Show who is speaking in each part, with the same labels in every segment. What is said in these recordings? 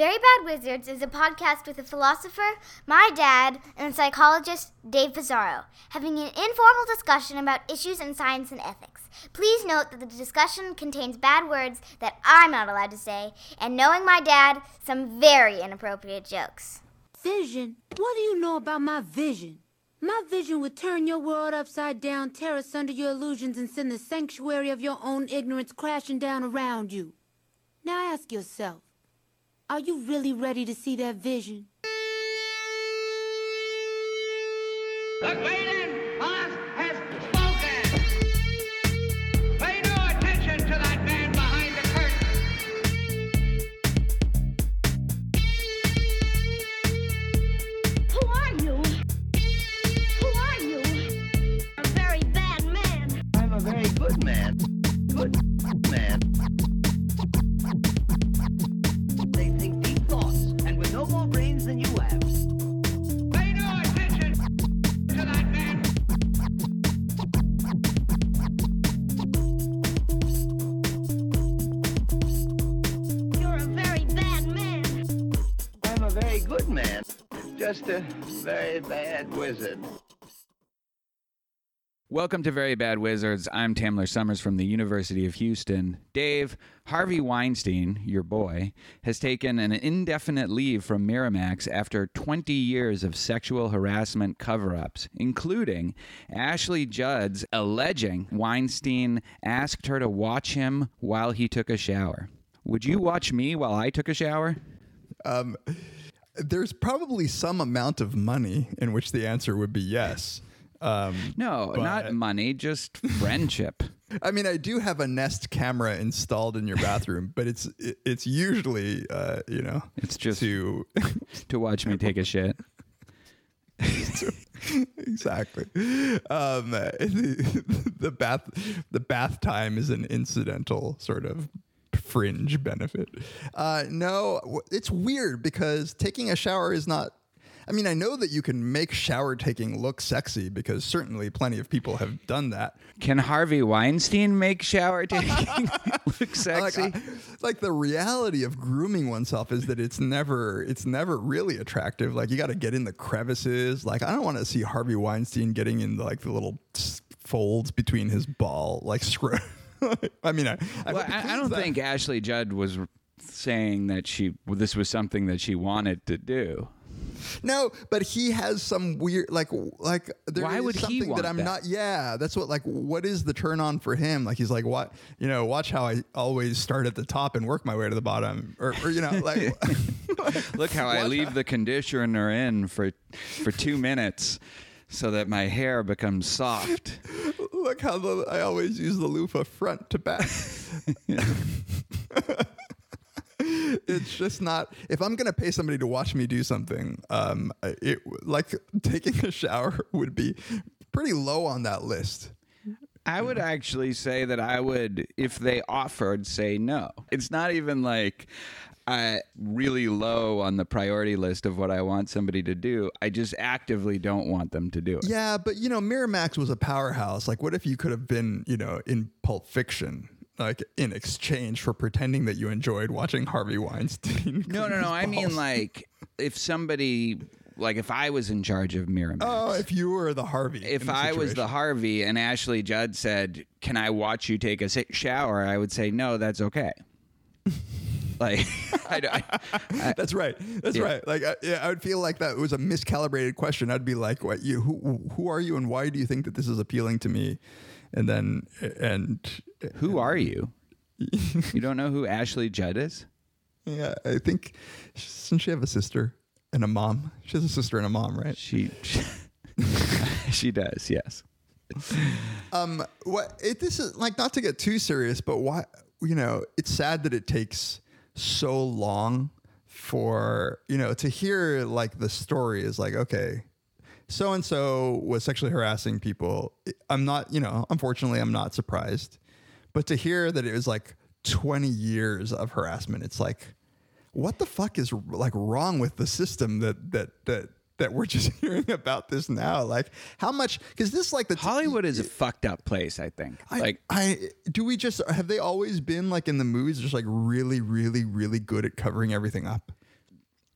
Speaker 1: Very Bad Wizards is a podcast with a philosopher, my dad, and psychologist, Dave Pizarro, having an informal discussion about issues in science and ethics. Please note that the discussion contains bad words that I'm not allowed to say, and knowing my dad, some very inappropriate jokes.
Speaker 2: Vision? What do you know about my vision? My vision would turn your world upside down, tear asunder your illusions, and send the sanctuary of your own ignorance crashing down around you. Now ask yourself, are you really ready to see that vision?
Speaker 3: Just a very bad wizard.
Speaker 4: Welcome to Very Bad Wizards. I'm Tamler Sommers from the University of Houston. Dave, Harvey Weinstein, your boy, has taken an indefinite leave from Miramax after 20 years of sexual harassment cover ups, including Ashley Judd's alleging Weinstein asked her to watch him while he took a shower. Would you watch me while I took a shower?
Speaker 5: Um, there's probably some amount of money in which the answer would be yes. Um,
Speaker 4: No,
Speaker 5: But-
Speaker 4: not money, just friendship.
Speaker 5: I mean, I do have a Nest camera installed in your bathroom, but it's it's usually uh, you know
Speaker 4: It's just
Speaker 5: to
Speaker 4: to watch me take a shit.
Speaker 5: exactly um, the, the bath the bath time is an incidental sort of fringe benefit. Uh, no, it's weird because taking a shower is not. I mean, I know that you can make shower taking look sexy because certainly plenty of people have done that.
Speaker 4: Can Harvey Weinstein make shower taking look sexy?
Speaker 5: Like, I- like the reality of grooming oneself is that it's never it's never really attractive. Like you got to get in the crevices. Like I don't want to see Harvey Weinstein getting in like the little folds between his ball like screw. I mean, I, I,
Speaker 4: well, I, I don't
Speaker 5: that.
Speaker 4: think Ashley Judd was saying that she this was something that she wanted to do.
Speaker 5: No, but he has some weird like like there
Speaker 4: Why
Speaker 5: is
Speaker 4: would he
Speaker 5: something
Speaker 4: want
Speaker 5: that I'm
Speaker 4: that?
Speaker 5: not yeah, that's what like what is the turn on for him? Like he's like what you know, watch how I always start at the top and work my way to the bottom or, or you know like
Speaker 4: Look how I leave the conditioner in for for two minutes so that my hair becomes soft.
Speaker 5: Look how the, I always use the loofah front to back. it's just not if i'm gonna pay somebody to watch me do something um it like taking a shower would be pretty low on that list
Speaker 4: I would actually say that I would, if they offered, say no. It's not even like uh, really low on the priority list of what I want somebody to do. I just actively don't want them to do it.
Speaker 5: yeah but you know miramax was a powerhouse like what if you could have been you know in pulp fiction like in exchange for pretending that you enjoyed watching harvey weinstein
Speaker 4: No, no, no. I mean, like, if somebody, like, if I was in charge of Miramax.
Speaker 5: oh if you were the harvey
Speaker 4: if
Speaker 5: the
Speaker 4: I was the. Harvey and Ashley Judd said, "Can I watch you take a shower?" I would say, "No, that's okay." Like, I, I, I,
Speaker 5: That's right. That's
Speaker 4: Yeah.
Speaker 5: right. Like, I, yeah, I would feel like that was a miscalibrated question. I'd be like, "What you? Who? Who are you? And why do you think that this is appealing to me?" And then, and
Speaker 4: who are you? you don't know who Ashley Judd is?
Speaker 5: yeah, I think doesn't she have a sister and a mom? She has a sister and a mom, right?
Speaker 4: She, she does. Yes.
Speaker 5: Um, what? It, this is like not to get too serious, but why? You know, it's sad that it takes so long for you know to hear like the story is like okay so and so was sexually harassing people. I'm not you know unfortunately i'm not surprised. But to hear that it was like 20 years of harassment it's like what the fuck is like wrong with the system that that that that we're just hearing about this now like how much because this like the
Speaker 4: Hollywood is a fucked up place. I think.
Speaker 5: I,
Speaker 4: like,
Speaker 5: I do we just have they always been like in the movies just like really really really good at covering everything up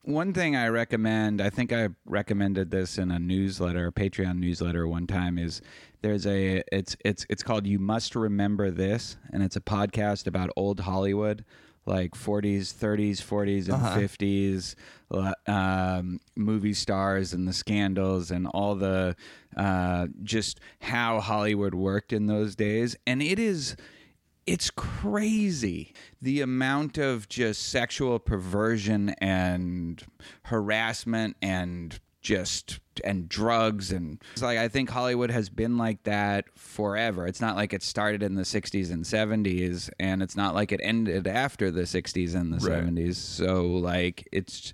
Speaker 4: One thing I recommend, I think I recommended this in a newsletter, a Patreon newsletter one time is there's a it's it's it's called You Must Remember This and it's a podcast about old Hollywood like 40s, 30s, 40s and 50s um, movie stars and the scandals and all the uh, just how Hollywood worked in those days. And it is it's crazy the amount of just sexual perversion and harassment and just and drugs and it's like I think Hollywood has been like that forever. It's not like it started in the 60s and 70s and it's not like it ended after the 60s and the
Speaker 5: Right.
Speaker 4: 70s. So like it's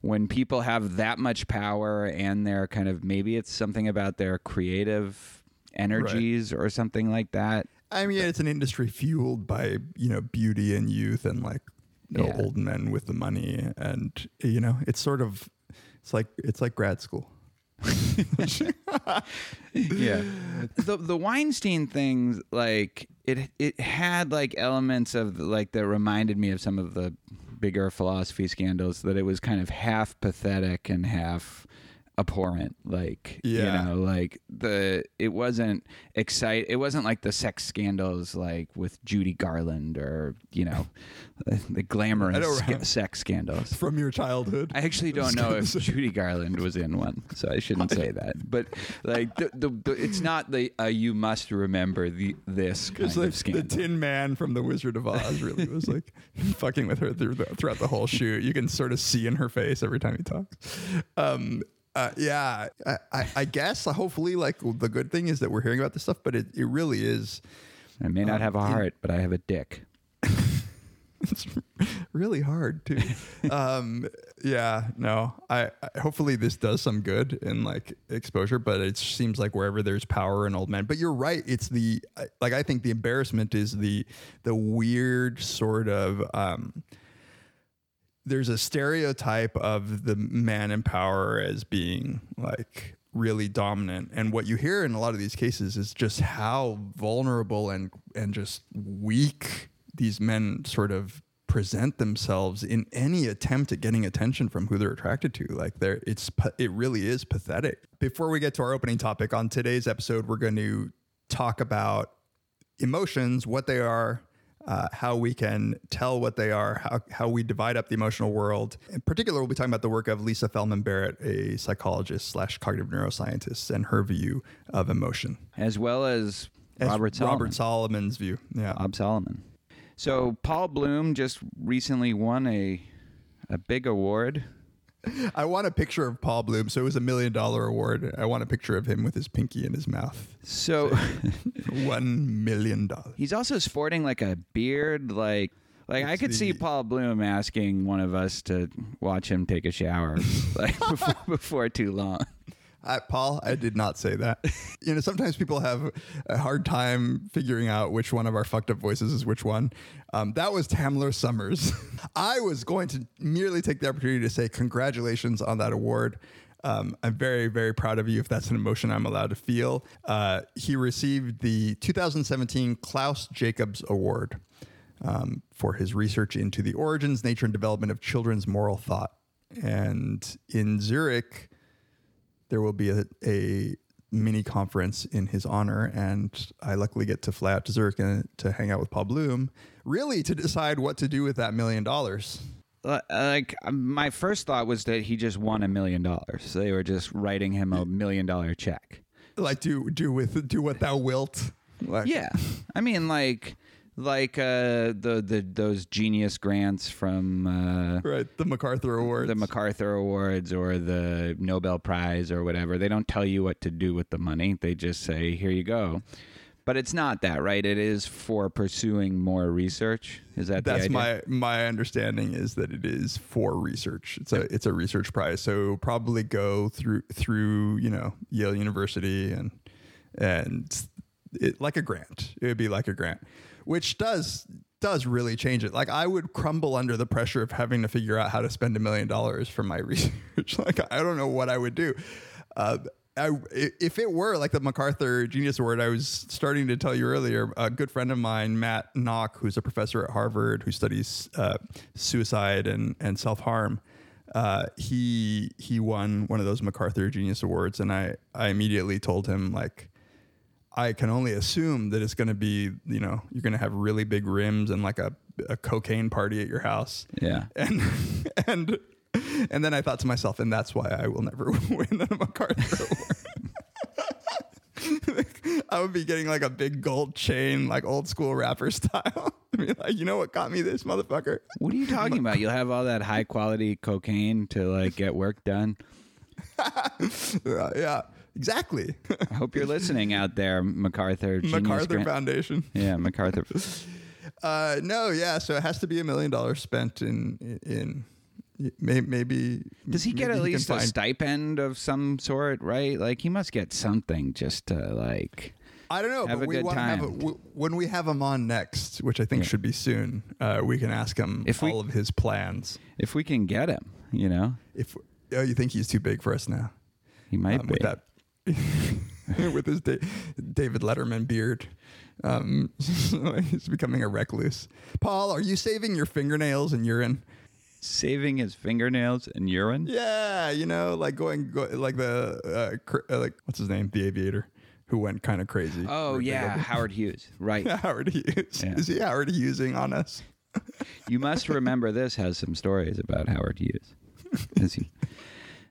Speaker 4: when people have that much power and they're kind of maybe it's something about their creative energies or something like that.
Speaker 5: I mean, it's an industry fueled by you know beauty and youth and like you know,
Speaker 4: Yeah.
Speaker 5: old men with the money, and you know, it's sort of it's like it's like grad school.
Speaker 4: yeah the the Weinstein thing like it it had like elements of like that reminded me of some of the bigger philosophy scandals that it was kind of half pathetic and half abhorrent like
Speaker 5: Yeah.
Speaker 4: you know like the it wasn't excite it wasn't like the sex scandals like with Judy Garland or you know the glamorous
Speaker 5: I don't
Speaker 4: sca-
Speaker 5: remember.
Speaker 4: sex scandals
Speaker 5: From your childhood,
Speaker 4: I actually don't know if Judy Garland was in one, so I shouldn't say that. But like, the, the, the, it's not the uh, you must remember the this kind
Speaker 5: It's
Speaker 4: of
Speaker 5: like the. Tin Man from The Wizard of Oz really was like fucking with her through the, throughout the whole shoot. You can sort of see in her face every time he talks. Um, uh, yeah, I, I, I guess uh, hopefully like the good thing is that we're hearing about this stuff, but it, it really is
Speaker 4: I may not have a heart, but I have a dick.
Speaker 5: it's really hard too. um, yeah, no. I, I hopefully this does some good in like exposure, but it seems like wherever there's power in old men. But you're right. It's the like I think the embarrassment is the the weird sort of. Um, there's a stereotype of the man in power as being like really dominant. And what you hear in a lot of these cases is just how vulnerable and and just weak these men sort of present themselves in any attempt at getting attention from who they're attracted to. Like they're it's it really is pathetic. Before we get to our opening topic on today's episode we're going to talk about emotions, what they are, uh, how we can tell what they are, how, how we divide up the emotional world. In particular, we'll be talking about the work of Lisa Feldman Barrett, a psychologist slash cognitive neuroscientist, and her view of emotion.
Speaker 4: as well as,
Speaker 5: As
Speaker 4: Robert Solomon.
Speaker 5: Robert Solomon's view. Yeah.
Speaker 4: Bob Solomon. So Paul Bloom just recently won a a big award.
Speaker 5: I want a picture of Paul Bloom. So it was a million dollar award. I want a picture of him with his pinky in his mouth.
Speaker 4: So
Speaker 5: One million dollars.
Speaker 4: he's also sporting like a beard, like like I could see
Speaker 5: the-
Speaker 4: Paul Bloom asking one of us to watch him take a shower like before, before too long.
Speaker 5: I, Paul, I did not say that. you know, sometimes people have a hard time figuring out which one of our fucked up voices is which one. Um, that was Tamler Sommers. I was going to merely take the opportunity to say congratulations on that award. Um, I'm very, very proud of you if that's an emotion I'm allowed to feel. Uh, he received the 2017 Klaus Jacobs Award um, for his research into the origins, nature, and development of children's moral thought. And in Zurich, there will be a, a mini conference in his honor, and I luckily get to fly out to Zurich and to hang out with Paul Bloom, really to decide what to do with that million dollars.
Speaker 4: Like um, my first thought was that he just won a million dollars. They were just writing him a million dollar check.
Speaker 5: Like do do with do what thou wilt. Like,
Speaker 4: Yeah, I mean like like uh, the the those genius grants from uh,
Speaker 5: right. The MacArthur Award.
Speaker 4: the MacArthur Awards or the Nobel Prize or whatever. They don't tell you what to do with the money. They just say, "Here you go." But it's not that, right? It is for pursuing more research. Is that the
Speaker 5: That's my my understanding is that it is for research. It's a it's a research prize. So probably go through through you know Yale University and and it, like a grant. It would be like a grant, which does does really change it. Like I would crumble under the pressure of having to figure out how to spend a million dollars for my research. like I don't know what I would do. Uh, I, if it were like the MacArthur Genius Award, I was starting to tell you earlier, a good friend of mine, Matt Nock, who's a professor at Harvard who studies uh, suicide and, and self harm, uh, he he won one of those MacArthur Genius Awards, and I I immediately told him like. I can only assume that it's going to be, you know, you're going to have really big rims and like a, a cocaine party at your house.
Speaker 4: Yeah.
Speaker 5: And and and then I thought to myself, and that's why I will never win a MacArthur Award. I would be getting like a big gold chain, like old school rapper style. I mean, like, you know what got me this motherfucker?
Speaker 4: What are you talking about? You'll have all that high quality cocaine to like get work done.
Speaker 5: Yeah, exactly.
Speaker 4: I hope you're listening out there, MacArthur. Genius
Speaker 5: MacArthur
Speaker 4: Grant-
Speaker 5: Foundation.
Speaker 4: Yeah, MacArthur.
Speaker 5: Uh, no, yeah. So it has to be a million dollars spent in in maybe.
Speaker 4: Does he get at
Speaker 5: can
Speaker 4: least a stipend of some sort, right? Like he must get something just to like.
Speaker 5: I don't know,
Speaker 4: Have
Speaker 5: but
Speaker 4: a
Speaker 5: we
Speaker 4: good
Speaker 5: have a,
Speaker 4: time.
Speaker 5: when we have him on next, which I think
Speaker 4: Yeah.
Speaker 5: should be soon. Uh, we can ask him
Speaker 4: If we-
Speaker 5: all of his plans.
Speaker 4: If we can get him, you know,
Speaker 5: If oh, you think he's too big for us now,
Speaker 4: he might
Speaker 5: um,
Speaker 4: be.
Speaker 5: with that, with his da- David Letterman beard, um, he's becoming a recluse. Paul, are you saving your fingernails and urine?
Speaker 4: Saving his fingernails and urine.
Speaker 5: Yeah, you know, like going go, like the uh, cr- uh, like what's his name, the aviator, who went kind of crazy.
Speaker 4: Oh yeah, Howard Hughes. Right.
Speaker 5: Howard Hughes.
Speaker 4: Yeah.
Speaker 5: Is he Howard Hughesing on us?
Speaker 4: You must remember this has some stories about Howard Hughes. Is he?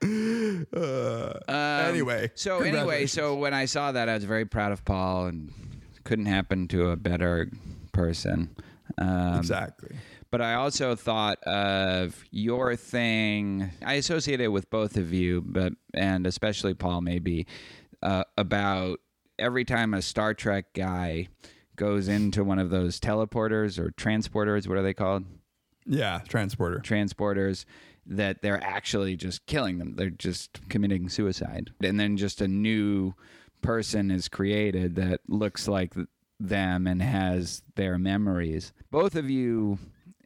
Speaker 5: Uh,
Speaker 4: Um,
Speaker 5: Anyway,
Speaker 4: so anyway, so when I saw that, I was very proud of Paul, and couldn't happen to a better person. Um,
Speaker 5: exactly.
Speaker 4: But I also thought of your thing. I associate it with both of you, but and especially Paul, maybe uh, about every time a Star Trek guy goes into one of those teleporters or transporters. What are they called?
Speaker 5: Yeah, transporter.
Speaker 4: transporters that they're actually just killing them. They're just committing suicide. And then just a new person is created that looks like them and has their memories. Both of you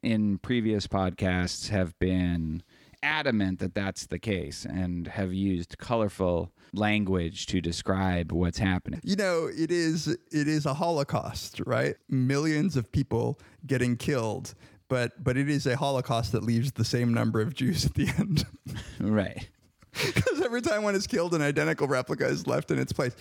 Speaker 4: in previous podcasts have been adamant that that's the case and have used colorful language to describe what's happening.
Speaker 5: You know, it is it is a holocaust, right? Millions of people getting killed, but but it is a holocaust that leaves the same number of Jews at the end.
Speaker 4: Right.
Speaker 5: Because every time one is killed, an identical replica is left in its place.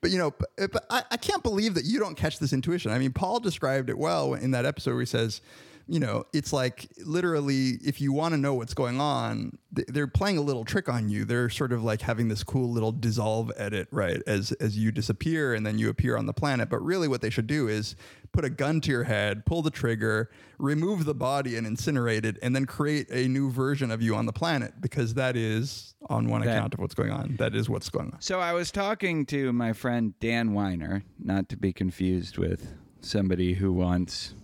Speaker 5: But you know, but, but I, I can't believe that you don't catch this intuition. I mean, Paul described it well in that episode where he says, you know, it's like literally, if you want to know what's going on, th- they're playing a little trick on you. They're sort of like having this cool little dissolve edit, right? As as you disappear and then you appear on the planet. But really, what they should do is put a gun to your head, pull the trigger, remove the body and incinerate it, and then create a new version of you on the planet because that is, on one
Speaker 4: That-
Speaker 5: account of what's going on, that is what's going on.
Speaker 4: So I was talking to my friend Dan Weiner, not to be confused with somebody who wants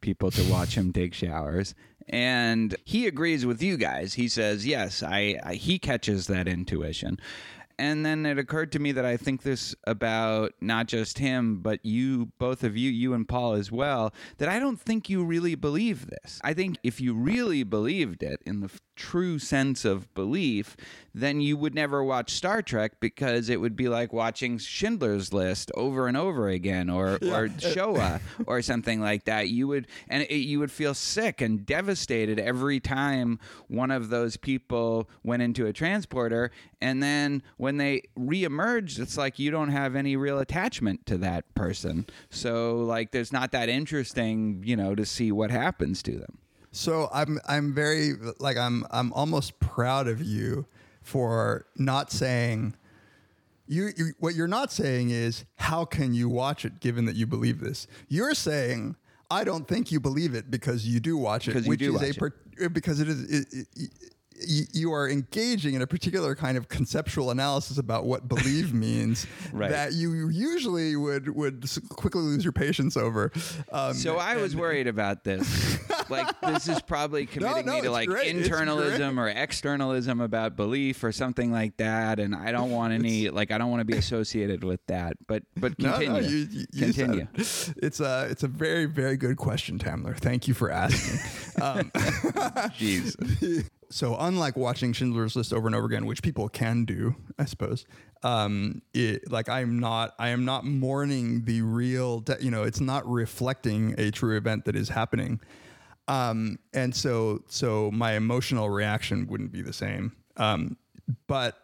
Speaker 4: people to watch him take showers. And he agrees with you guys. He says, "Yes, I, I he catches that intuition." And then it occurred to me that I think this about not just him, but you, both of you, you and Paul as well, that I don't think you really believe this. I think if you really believed it in the true sense of belief, then you would never watch Star Trek because it would be like watching Schindler's List over and over again or, or Shoah or something like that. You would, and it, you would feel sick and devastated every time one of those people went into a transporter. And then when they reemerged, it's like you don't have any real attachment to that person. So, like, there's not that interesting, you know, to see what happens to them.
Speaker 5: So I'm I'm very like I'm I'm almost proud of you for not saying you, you what you're not saying is how can you watch it given that you believe this. You're saying I don't think you believe it because you do watch it,
Speaker 4: Because you
Speaker 5: which
Speaker 4: do
Speaker 5: is a per, because it is it, it- you- are engaging in a particular kind of conceptual analysis about what believe means
Speaker 4: Right.
Speaker 5: that you usually would would quickly lose your patience over. Um,
Speaker 4: So I was
Speaker 5: and-
Speaker 4: worried about this. like this is probably committing
Speaker 5: no,
Speaker 4: me to like
Speaker 5: great.
Speaker 4: Internalism or externalism about belief or something like that, and I don't want any like I don't want to be associated with that. But but continue.
Speaker 5: No, no, you, you,
Speaker 4: continue.
Speaker 5: it. It's a it's a very very good question, Tamler. Thank you for asking. um,
Speaker 4: Jeez.
Speaker 5: So unlike watching Schindler's List over and over again, which people can do, I suppose. Um, it, like I'm not, I am not mourning the real, de- you know, it's not reflecting a true event that is happening. Um, and so so my emotional reaction wouldn't be the same. Um, but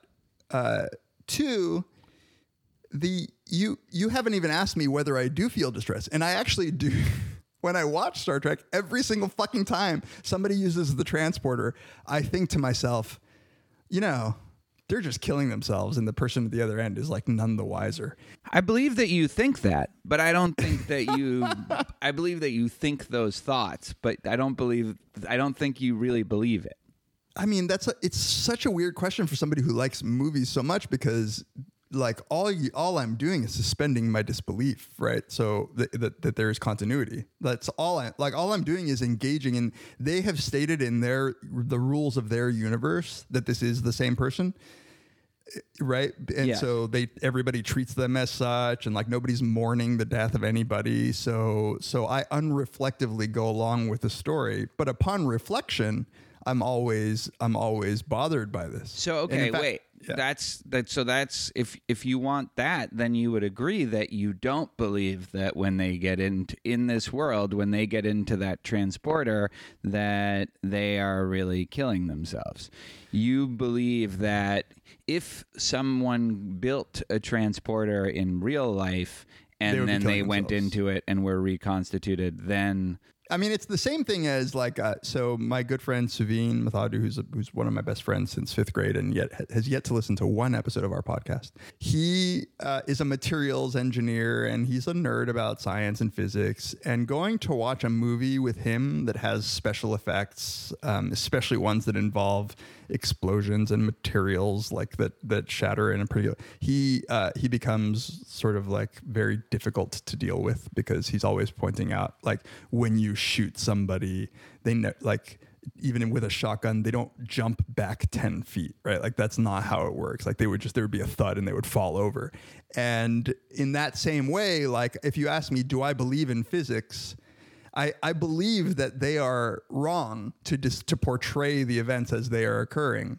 Speaker 5: uh, two, the you you haven't even asked me whether I do feel distress, and I actually do. when I watch Star Trek, every single fucking time somebody uses the transporter, I think to myself, you know, they're just killing themselves, and the person at the other end is like none the wiser.
Speaker 4: I believe that you think that, but I don't think that you. I believe that you think those thoughts, but I don't believe. I don't think you really believe it.
Speaker 5: I mean, that's a, it's such a weird question for somebody who likes movies so much because like all you, all I'm doing is suspending my disbelief, right? So that, that that there is continuity. That's all I like. All I'm doing is engaging, and they have stated in their the rules of their universe that this is the same person, eh, right? And
Speaker 4: Yes.
Speaker 5: so they everybody treats them as such, and like nobody's mourning the death of anybody. So so I unreflectively go along with the story, but upon reflection. I'm always I'm always bothered by this.
Speaker 4: So okay,
Speaker 5: fact-
Speaker 4: wait.
Speaker 5: Yeah.
Speaker 4: That's that. So that's if if you want that, then you would agree that you don't believe that when they get into in this world, when they get into that transporter, that they are really killing themselves. You believe that if someone built a transporter in real life and then they
Speaker 5: killing
Speaker 4: went into it and were reconstituted, then
Speaker 5: I mean, it's the same thing as like uh, so. My good friend Savine Mathadu, who's who's one of my best friends since fifth grade, and yet has yet to listen to one episode of our podcast. He uh, is a materials engineer, and he's a nerd about science and physics. And going to watch a movie with him that has special effects, um, especially ones that involve explosions and materials like that that shatter in a pretty he uh, he becomes sort of like very difficult to deal with because he's always pointing out like when you shoot somebody they ne- like even with a shotgun they don't jump back 10 feet right? Like that's not how it works. Like they would just there would be a thud and they would fall over. And in that same way like if you ask me do i believe in physics I, I believe that they are wrong to dis- to portray the events as they are occurring,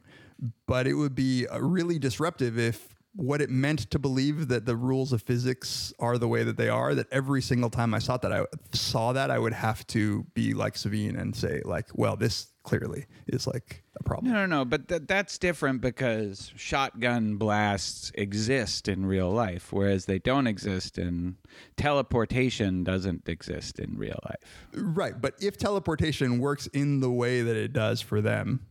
Speaker 5: but it would be uh, really disruptive if what it meant to believe that the rules of physics are the way that they are. That every single time I saw that, I saw that I would have to be like Savine and say like, well, this clearly is like a problem.
Speaker 4: No, no, no. But th- that's different because shotgun blasts exist in real life, whereas they don't exist in teleportation. Doesn't exist in real life.
Speaker 5: Right. But if teleportation works in the way that it does for them,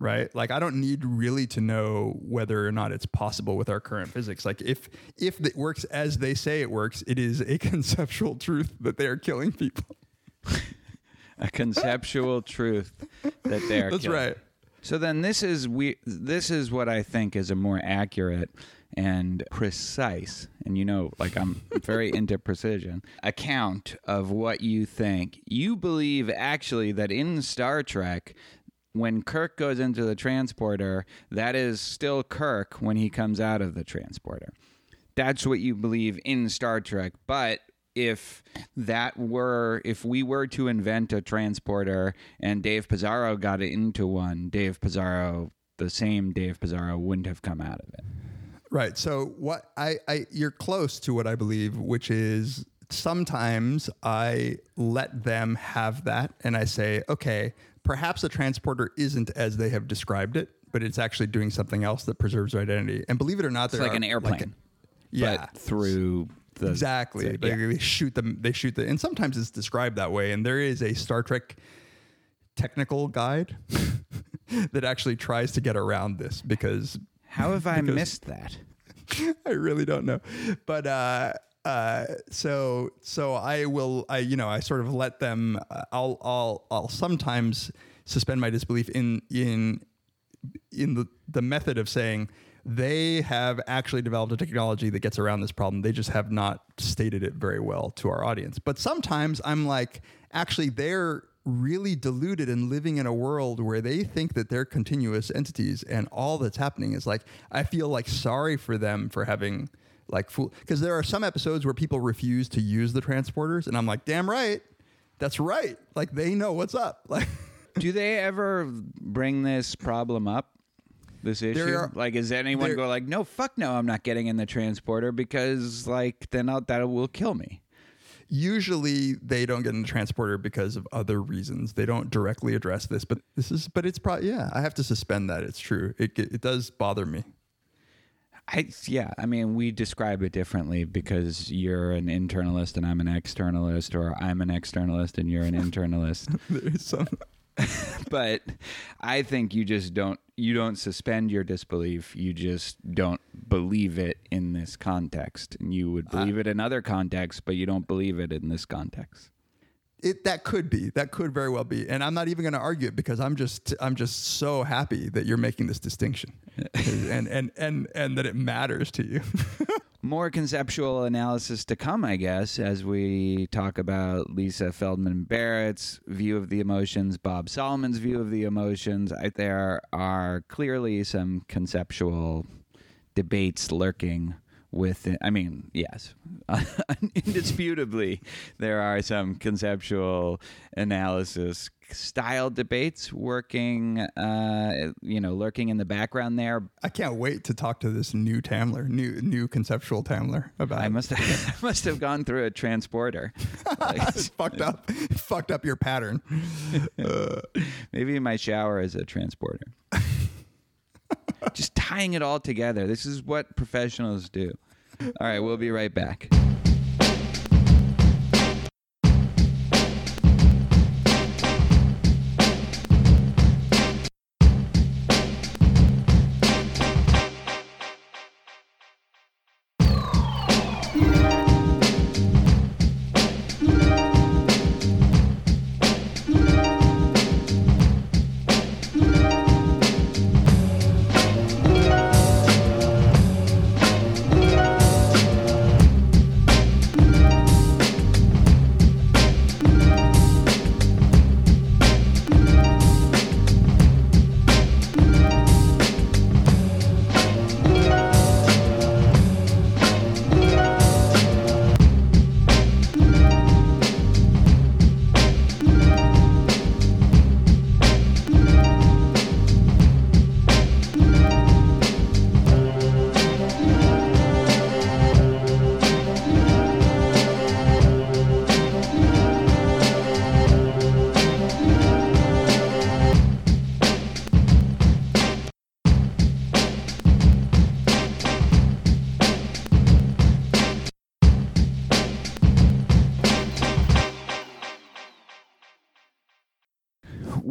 Speaker 5: right? Like I don't need really to know whether or not it's possible with our current physics. Like if if it works as they say it works, it is a conceptual truth that they are killing people.
Speaker 4: A conceptual truth that they are.
Speaker 5: That's
Speaker 4: killing.
Speaker 5: right.
Speaker 4: So then this is we. This is what I think is a more accurate and precise, and you know, like I'm very into precision account of what you think. You believe actually that in Star Trek, when Kirk goes into the transporter, that is still Kirk when he comes out of the transporter. That's what you believe in Star Trek, but if that were if we were to invent a transporter and Dave Pizarro got into one, Dave Pizarro, the same Dave Pizarro, wouldn't have come out of it.
Speaker 5: Right. So what I, I you're close to what I believe, which is sometimes I let them have that and I say, okay, perhaps the transporter isn't as they have described it, but it's actually doing something else that preserves their identity. And believe it or not,
Speaker 4: It's
Speaker 5: there
Speaker 4: like an airplane,
Speaker 5: yeah.
Speaker 4: but through the
Speaker 5: Exactly.
Speaker 4: Yeah.
Speaker 5: They, they shoot them. They shoot the, and sometimes it's described that way. And there is a Star Trek technical guide that actually tries to get around this because
Speaker 4: How have I
Speaker 5: Because-
Speaker 4: missed that?
Speaker 5: I really don't know. But uh, uh, so so I will. I you know I sort of let them. Uh, I'll I'll I'll sometimes suspend my disbelief in in in the the method of saying they have actually developed a technology that gets around this problem. They just have not stated it very well to our audience. But sometimes I'm like, actually, they're really deluded and living in a world where they think that they're continuous entities and all that's happening is like, I feel like sorry for them for having like fool because there are some episodes where people refuse to use the transporters and I'm like, damn right. That's right. Like they know what's up. Like
Speaker 4: Do they ever bring this problem up? This issue?
Speaker 5: are-
Speaker 4: like, is anyone
Speaker 5: there-
Speaker 4: go like, no, fuck no, I'm not getting in the transporter because like then I'll, that will kill me.
Speaker 5: usually they don't get in the transporter because of other reasons. They don't directly address this, but this is, but it's probably, yeah, I have to suspend that. It's true. It, it does bother me.
Speaker 4: I, yeah, I mean, we describe it differently because you're an internalist and I'm an externalist, or I'm an externalist and you're an internalist.
Speaker 5: There's some,
Speaker 4: but I think you just don't you don't suspend your disbelief. You just don't believe it in this context, and you would believe it in other contexts, but you don't believe it in this context.
Speaker 5: It that could be that could very well be. And i'm not even going to argue it because i'm just i'm just so happy that you're making this distinction. And and and and that it matters to you.
Speaker 4: More conceptual analysis to come, I guess, as we talk about Lisa Feldman Barrett's view of the emotions, Bob Solomon's view of the emotions. I, there are clearly some conceptual debates lurking within. I mean, yes, indisputably, there are some conceptual analysis style debates working, uh, you know, lurking in the background there.
Speaker 5: i can't wait to talk to this new tamler new new conceptual tamler about
Speaker 4: I must have, I must have gone through a transporter.
Speaker 5: it's fucked up fucked up your pattern
Speaker 4: Maybe my shower is a transporter. Just tying it all together. This is what professionals do. All right, we'll be right back.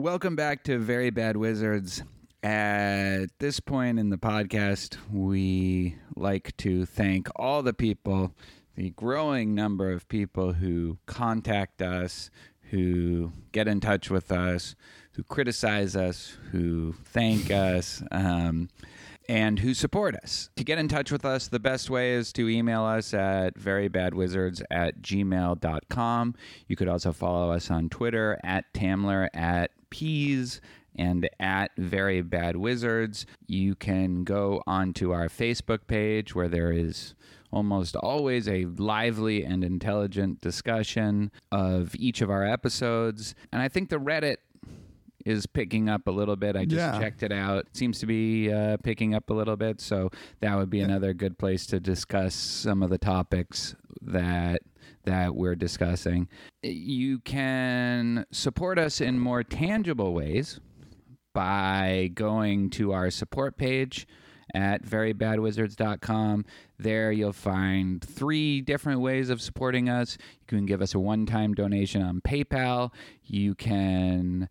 Speaker 4: Welcome back to Very Bad Wizards. At this point in the podcast, we like to thank all the people, the growing number of people who contact us, who get in touch with us, who criticize us, who thank us. Um, and who support us. To get in touch with us, the best way is to email us at verybadwizards at gmail.com. You could also follow us on Twitter at Tamler at Peas and at Very Bad Wizards. You can go onto our Facebook page where there is almost always a lively and intelligent discussion of each of our episodes. And I think the Reddit is picking up a little bit. I just
Speaker 5: Yeah.
Speaker 4: checked it out. Seems to be uh, picking up a little bit. So that would be another good place to discuss some of the topics that that we're discussing. You can support us in more tangible ways by going to our support page at verybadwizards.com. There you'll find three different ways of supporting us. You can give us a one time donation on PayPal. You can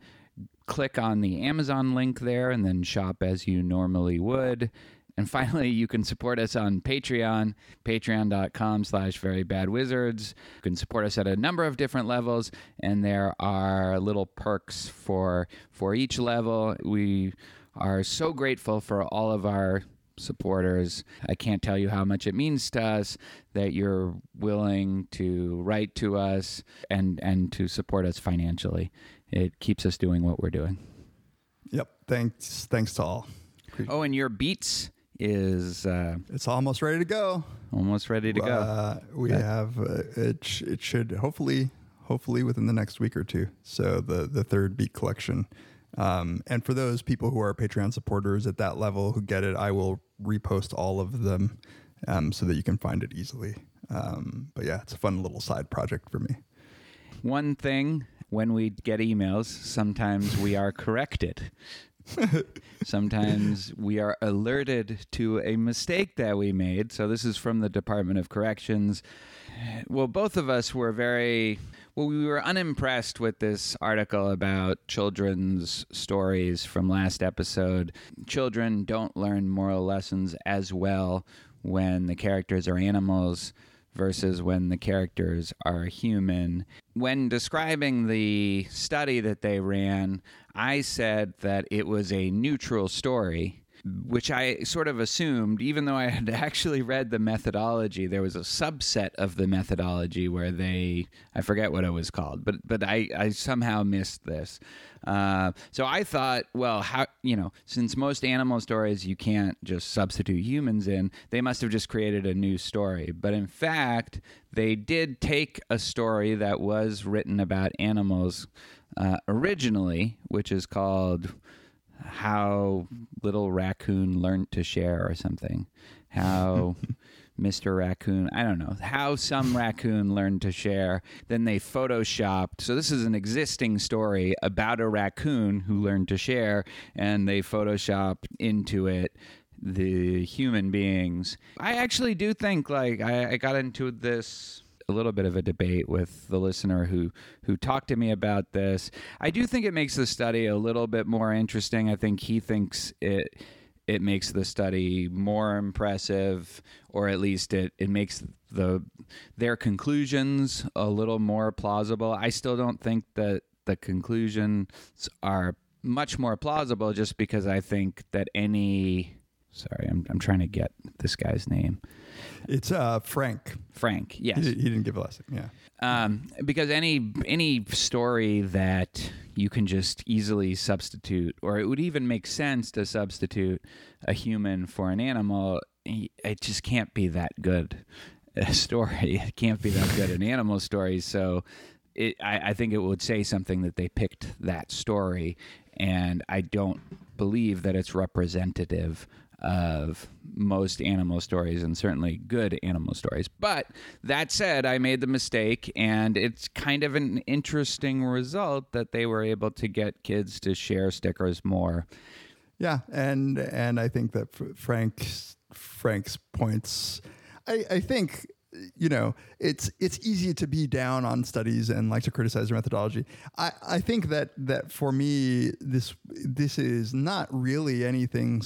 Speaker 4: click on the Amazon link there and then shop as you normally would. And finally, you can support us on Patreon, patreon.com slash verybadwizards. You can support us at a number of different levels, and there are little perks for for each level. We are so grateful for all of our supporters. I can't tell you how much it means to us that you're willing to write to us and and to support us financially. It keeps us doing what we're doing.
Speaker 5: Yep. Thanks. Thanks to all.
Speaker 4: Oh, and your beats is uh,
Speaker 5: It's almost ready to go.
Speaker 4: almost ready to go.
Speaker 5: Uh, we have uh, it. Sh- it should hopefully, hopefully within the next week or two. So the the third beat collection. Um, and for those people who are Patreon supporters at that level who get it, I will repost all of them um, so that you can find it easily. Um, but yeah, it's a fun little side project for me.
Speaker 4: One thing when we get emails, sometimes we are corrected. sometimes we are alerted to a mistake that we made. So this is from the Department of Corrections. Well, both of us were very well, we were unimpressed with this article about children's stories from last episode. Children don't learn moral lessons as well when the characters are animals versus when the characters are human. When describing the study that they ran, I said that it was a neutral story. Which I sort of assumed, even though I had actually read the methodology, there was a subset of the methodology where they, I forget what it was called, but but I, I somehow missed this. Uh, so I thought, well, how you know, since most animal stories you can't just substitute humans in, they must have just created a new story. But in fact, they did take a story that was written about animals uh, originally, which is called how little raccoon learned to share or something. How Mr. Raccoon, I don't know, how some raccoon learned to share. Then they photoshopped. So this is an existing story about a raccoon who learned to share, and they photoshopped into it the human beings. I actually do think like I, I got into this a little bit of a debate with the listener who who talked to me about this. I do think it makes the study a little bit more interesting. I think he thinks it it makes the study more impressive or at least it, it makes the their conclusions a little more plausible. I still don't think that the conclusions are much more plausible just because I think that any sorry, I'm I'm trying to get this guy's name.
Speaker 5: It's uh, Frank.
Speaker 4: Frank, yes.
Speaker 5: He, he didn't give a lesson. Yeah.
Speaker 4: um, because any any story that you can just easily substitute, or it would even make sense to substitute a human for an animal, it just can't be that good a story. It can't be that good an animal story. So. It, I, I think it would say something that they picked that story, and I don't believe that it's representative of most animal stories and certainly good animal stories. But that said, I made the mistake, and it's kind of an interesting result that they were able to get kids to share stickers more.
Speaker 5: Yeah, and and I think that Fr- Frank's Frank's points, I, I think you know it's it's easy to be down on studies and like to criticize their methodology. I, I think that that for me this this is not really anything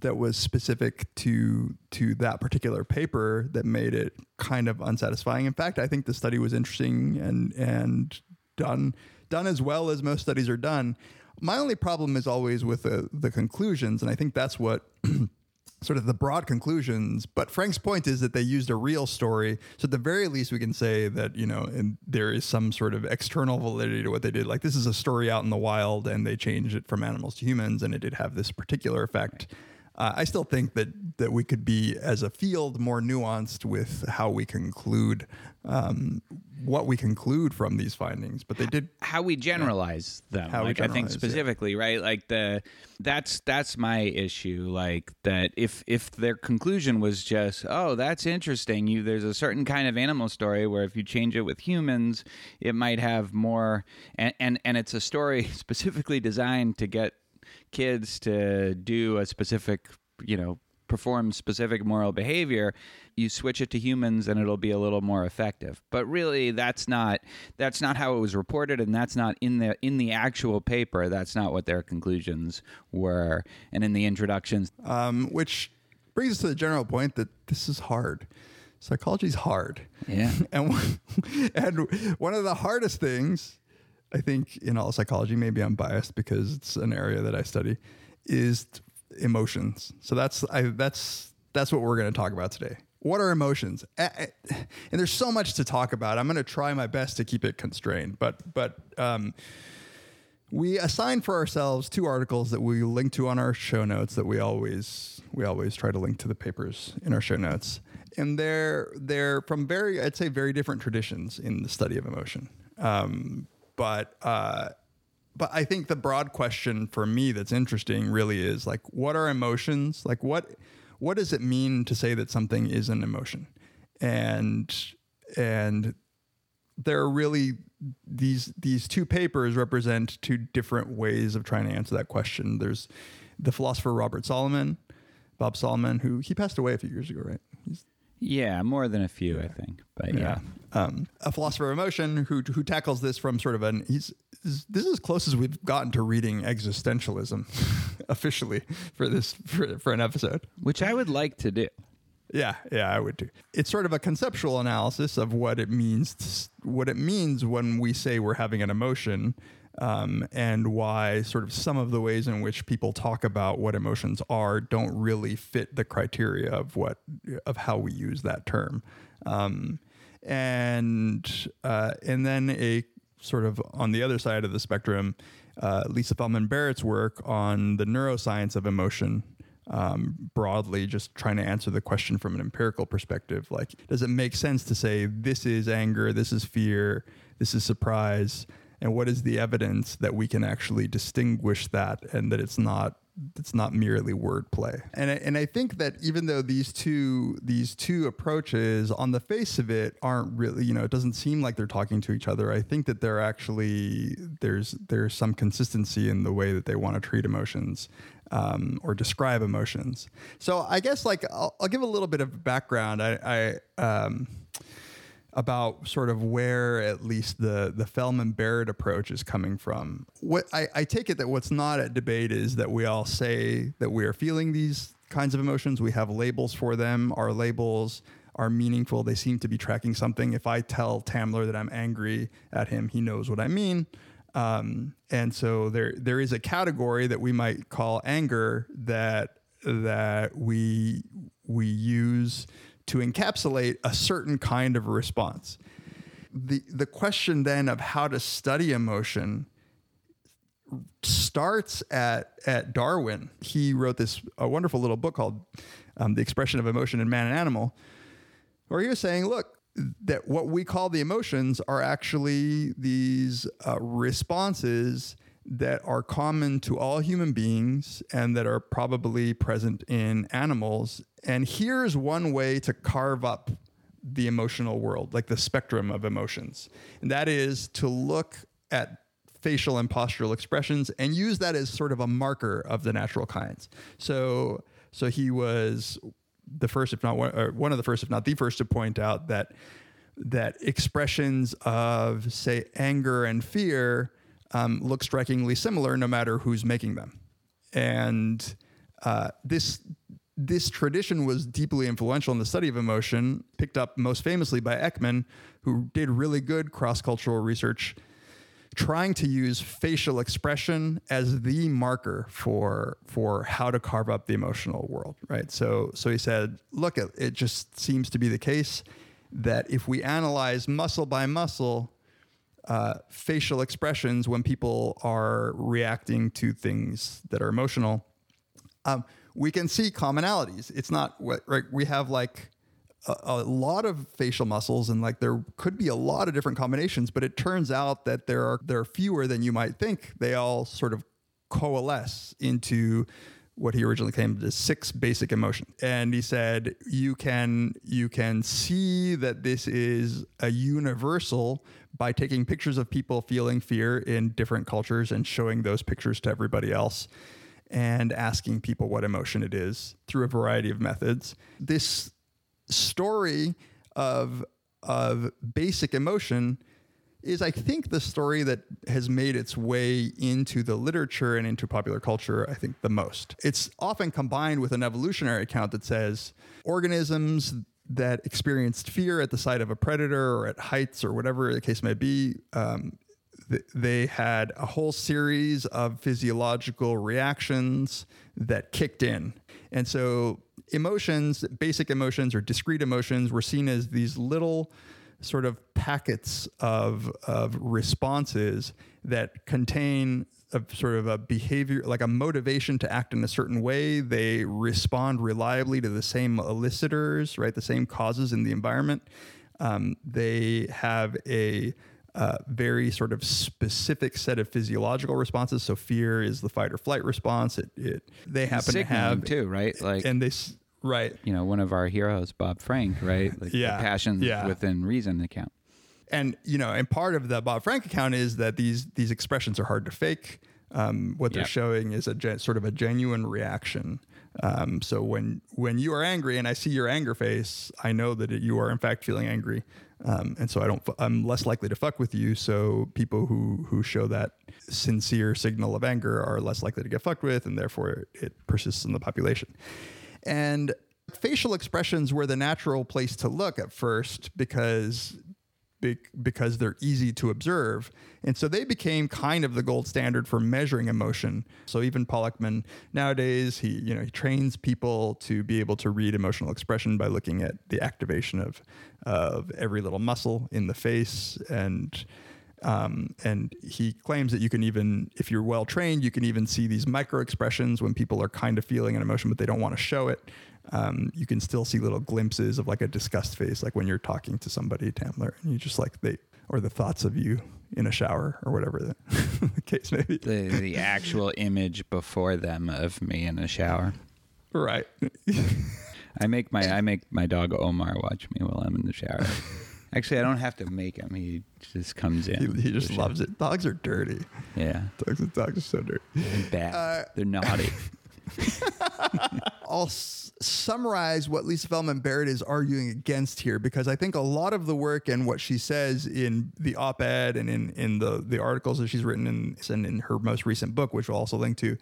Speaker 5: that was specific to to that particular paper that made it kind of unsatisfying. In fact, I think the study was interesting and and done done as well as most studies are done. My only problem is always with the the conclusions, and I think that's what sort of the broad conclusions. But Frank's point is that they used a real story. So at the very least, we can say that, you know, and there is some sort of external validity to what they did. Like this is a story out in the wild and they changed it from animals to humans and it did have this particular effect. Uh, I still think that that we could be, as a field, more nuanced with how we conclude um, what we conclude from these findings. But they did
Speaker 4: how we generalize them
Speaker 5: How we
Speaker 4: like i think
Speaker 5: generalize, yeah.
Speaker 4: specifically right like the that's that's my issue like that if if their conclusion was just oh that's interesting you there's a certain kind of animal story where if you change it with humans it might have more and and, and it's a story specifically designed to get kids to do a specific you know perform specific moral behavior you switch it to humans and it'll be a little more effective but really that's not that's not how it was reported and that's not in the in the actual paper that's not what their conclusions were and in the introductions
Speaker 5: um, which brings us to the general point that this is hard. Psychology is hard.
Speaker 4: Yeah.
Speaker 5: and one, and one of the hardest things, I think, in all psychology, maybe I'm biased because it's an area that I study, is emotions. So that's I that's that's what we're going to talk about today. What are emotions? And there's so much to talk about. I'm going to try my best to keep it constrained, but but um, we assigned for ourselves two articles that we link to on our show notes that we always we always try to link to the papers in our show notes and they're they're from very i'd say very different traditions in the study of emotion um, but uh, but i think the broad question for me that's interesting really is like what are emotions like what what does it mean to say that something is an emotion and and there are really these these two papers represent two different ways of trying to answer that question. There's the philosopher Robert Solomon, Bob Solomon, who he passed away a few years ago, right? He's,
Speaker 4: Yeah, more than a few, I think. But yeah.
Speaker 5: Um, a philosopher of emotion who who tackles this from sort of an he's this is as close as we've gotten to reading existentialism officially for this for, for an episode.
Speaker 4: Which I would like to do.
Speaker 5: Yeah, yeah, I would too. It's sort of a conceptual analysis of what it means, to, what it means when we say we're having an emotion, um, and why sort of some of the ways in which people talk about what emotions are don't really fit the criteria of what of how we use that term, um, and uh, and then a sort of on the other side of the spectrum, uh, Lisa Feldman Barrett's work on the neuroscience of emotion um, broadly, just trying to answer the question from an empirical perspective. Like, does it make sense to say this is anger, this is fear, this is surprise, and what is the evidence that we can actually distinguish that and that it's not it's not merely wordplay. And I, and I think that even though these two these two approaches on the face of it aren't really, you know, it doesn't seem like they're talking to each other. I think that they're actually there's there's some consistency in the way that they want to treat emotions um, or describe emotions. So I guess like I'll, I'll give a little bit of background. I, I um, about sort of where at least the the Feldman Barrett approach is coming from. What I, I take it that what's not at debate is that we all say that we are feeling these kinds of emotions. We have labels for them. Our labels are meaningful. They seem to be tracking something. If I tell Tamler that I'm angry at him, he knows what I mean. Um, and so there there is a category that we might call anger that that we to encapsulate a certain kind of response. The the question then of how to study emotion starts at at Darwin. He wrote this a wonderful little book called um, "The Expression of Emotion in Man and Animal," where he was saying, "Look, that what we call the emotions are actually these uh, responses." That are common to all human beings and that are probably present in animals. And here's one way to carve up the emotional world, like the spectrum of emotions. And that is to look at facial and postural expressions and use that as sort of a marker of the natural kinds. So, so he was the first, if not one, one of the first, if not the first, to point out that that expressions of, say, anger and fear um, look strikingly similar, no matter who's making them. And uh, this this tradition was deeply influential in the study of emotion, picked up most famously by Ekman, who did really good cross cultural research trying to use facial expression as the marker for for how to carve up the emotional world right so so he said look it, it just seems to be the case that if we analyze muscle by muscle uh, facial expressions when people are reacting to things that are emotional um, we can see commonalities. It's not what right. We have like a, a lot of facial muscles, and like there could be a lot of different combinations. But it turns out that there are there are fewer than you might think. They all sort of coalesce into what he originally claimed as six basic emotions. And he said you can you can see that this is a universal by taking pictures of people feeling fear in different cultures and showing those pictures to everybody else and asking people what emotion it is through a variety of methods. This story of of basic emotion is I think the story that has made its way into the literature and into popular culture I think the most. It's often combined with an evolutionary account that says organisms that experienced fear at the sight of a predator or at heights or whatever the case may be um, th- they had a whole series of physiological reactions that kicked in. And so emotions, basic emotions or discrete emotions, were seen as these little sort of packets of, of responses that contain a sort of a behavior, like a motivation to act in a certain way. They respond reliably to the same elicitors, right? The same causes in the environment. Um, they have a uh, very sort of specific set of physiological responses. So fear is the fight or flight response. It, it they happen to have
Speaker 4: too, right? Like-
Speaker 5: and they Right.
Speaker 4: you know, one of our heroes, Bob Frank, right? Like
Speaker 5: Yeah,
Speaker 4: passion
Speaker 5: yeah.
Speaker 4: within reason account.
Speaker 5: And you know, and part of the Bob Frank account is that these these expressions are hard to fake. Um, what they're showing is a gen, sort of a genuine reaction. Um, so when when you are angry and I see your anger face, I know that it, you are in fact feeling angry, um, and so I don't. I'm less likely to fuck with you. So people who who show that sincere signal of anger are less likely to get fucked with, and therefore it persists in the population. And facial expressions were the natural place to look at first because bec- because they're easy to observe. And so they became kind of the gold standard for measuring emotion. So even Paul Ekman nowadays, he you know he trains people to be able to read emotional expression by looking at the activation of of every little muscle in the face and um, and he claims that you can even, if you're well trained, you can even see these micro expressions when people are kind of feeling an emotion, but they don't want to show it. Um, you can still see little glimpses of like a disgust face, like when you're talking to somebody, Tamler, and you just like they, or the thoughts of you in a shower or whatever the, the case may be.
Speaker 4: The the actual image before them of me in a shower.
Speaker 5: Right.
Speaker 4: I make my I make my dog Omar watch me while I'm in the shower. Actually, I don't have to make him. He just comes in.
Speaker 5: he, he just loves it. Dogs are dirty.
Speaker 4: Yeah,
Speaker 5: Dogs, dogs are so dirty.
Speaker 4: they're bad.
Speaker 5: Uh,
Speaker 4: they're naughty.
Speaker 5: S- summarize what Lisa Feldman Barrett is arguing against here because I think a lot of the work and what she says in the op-ed and in, in the, the articles that she's written and in her most recent book, which we'll also link to,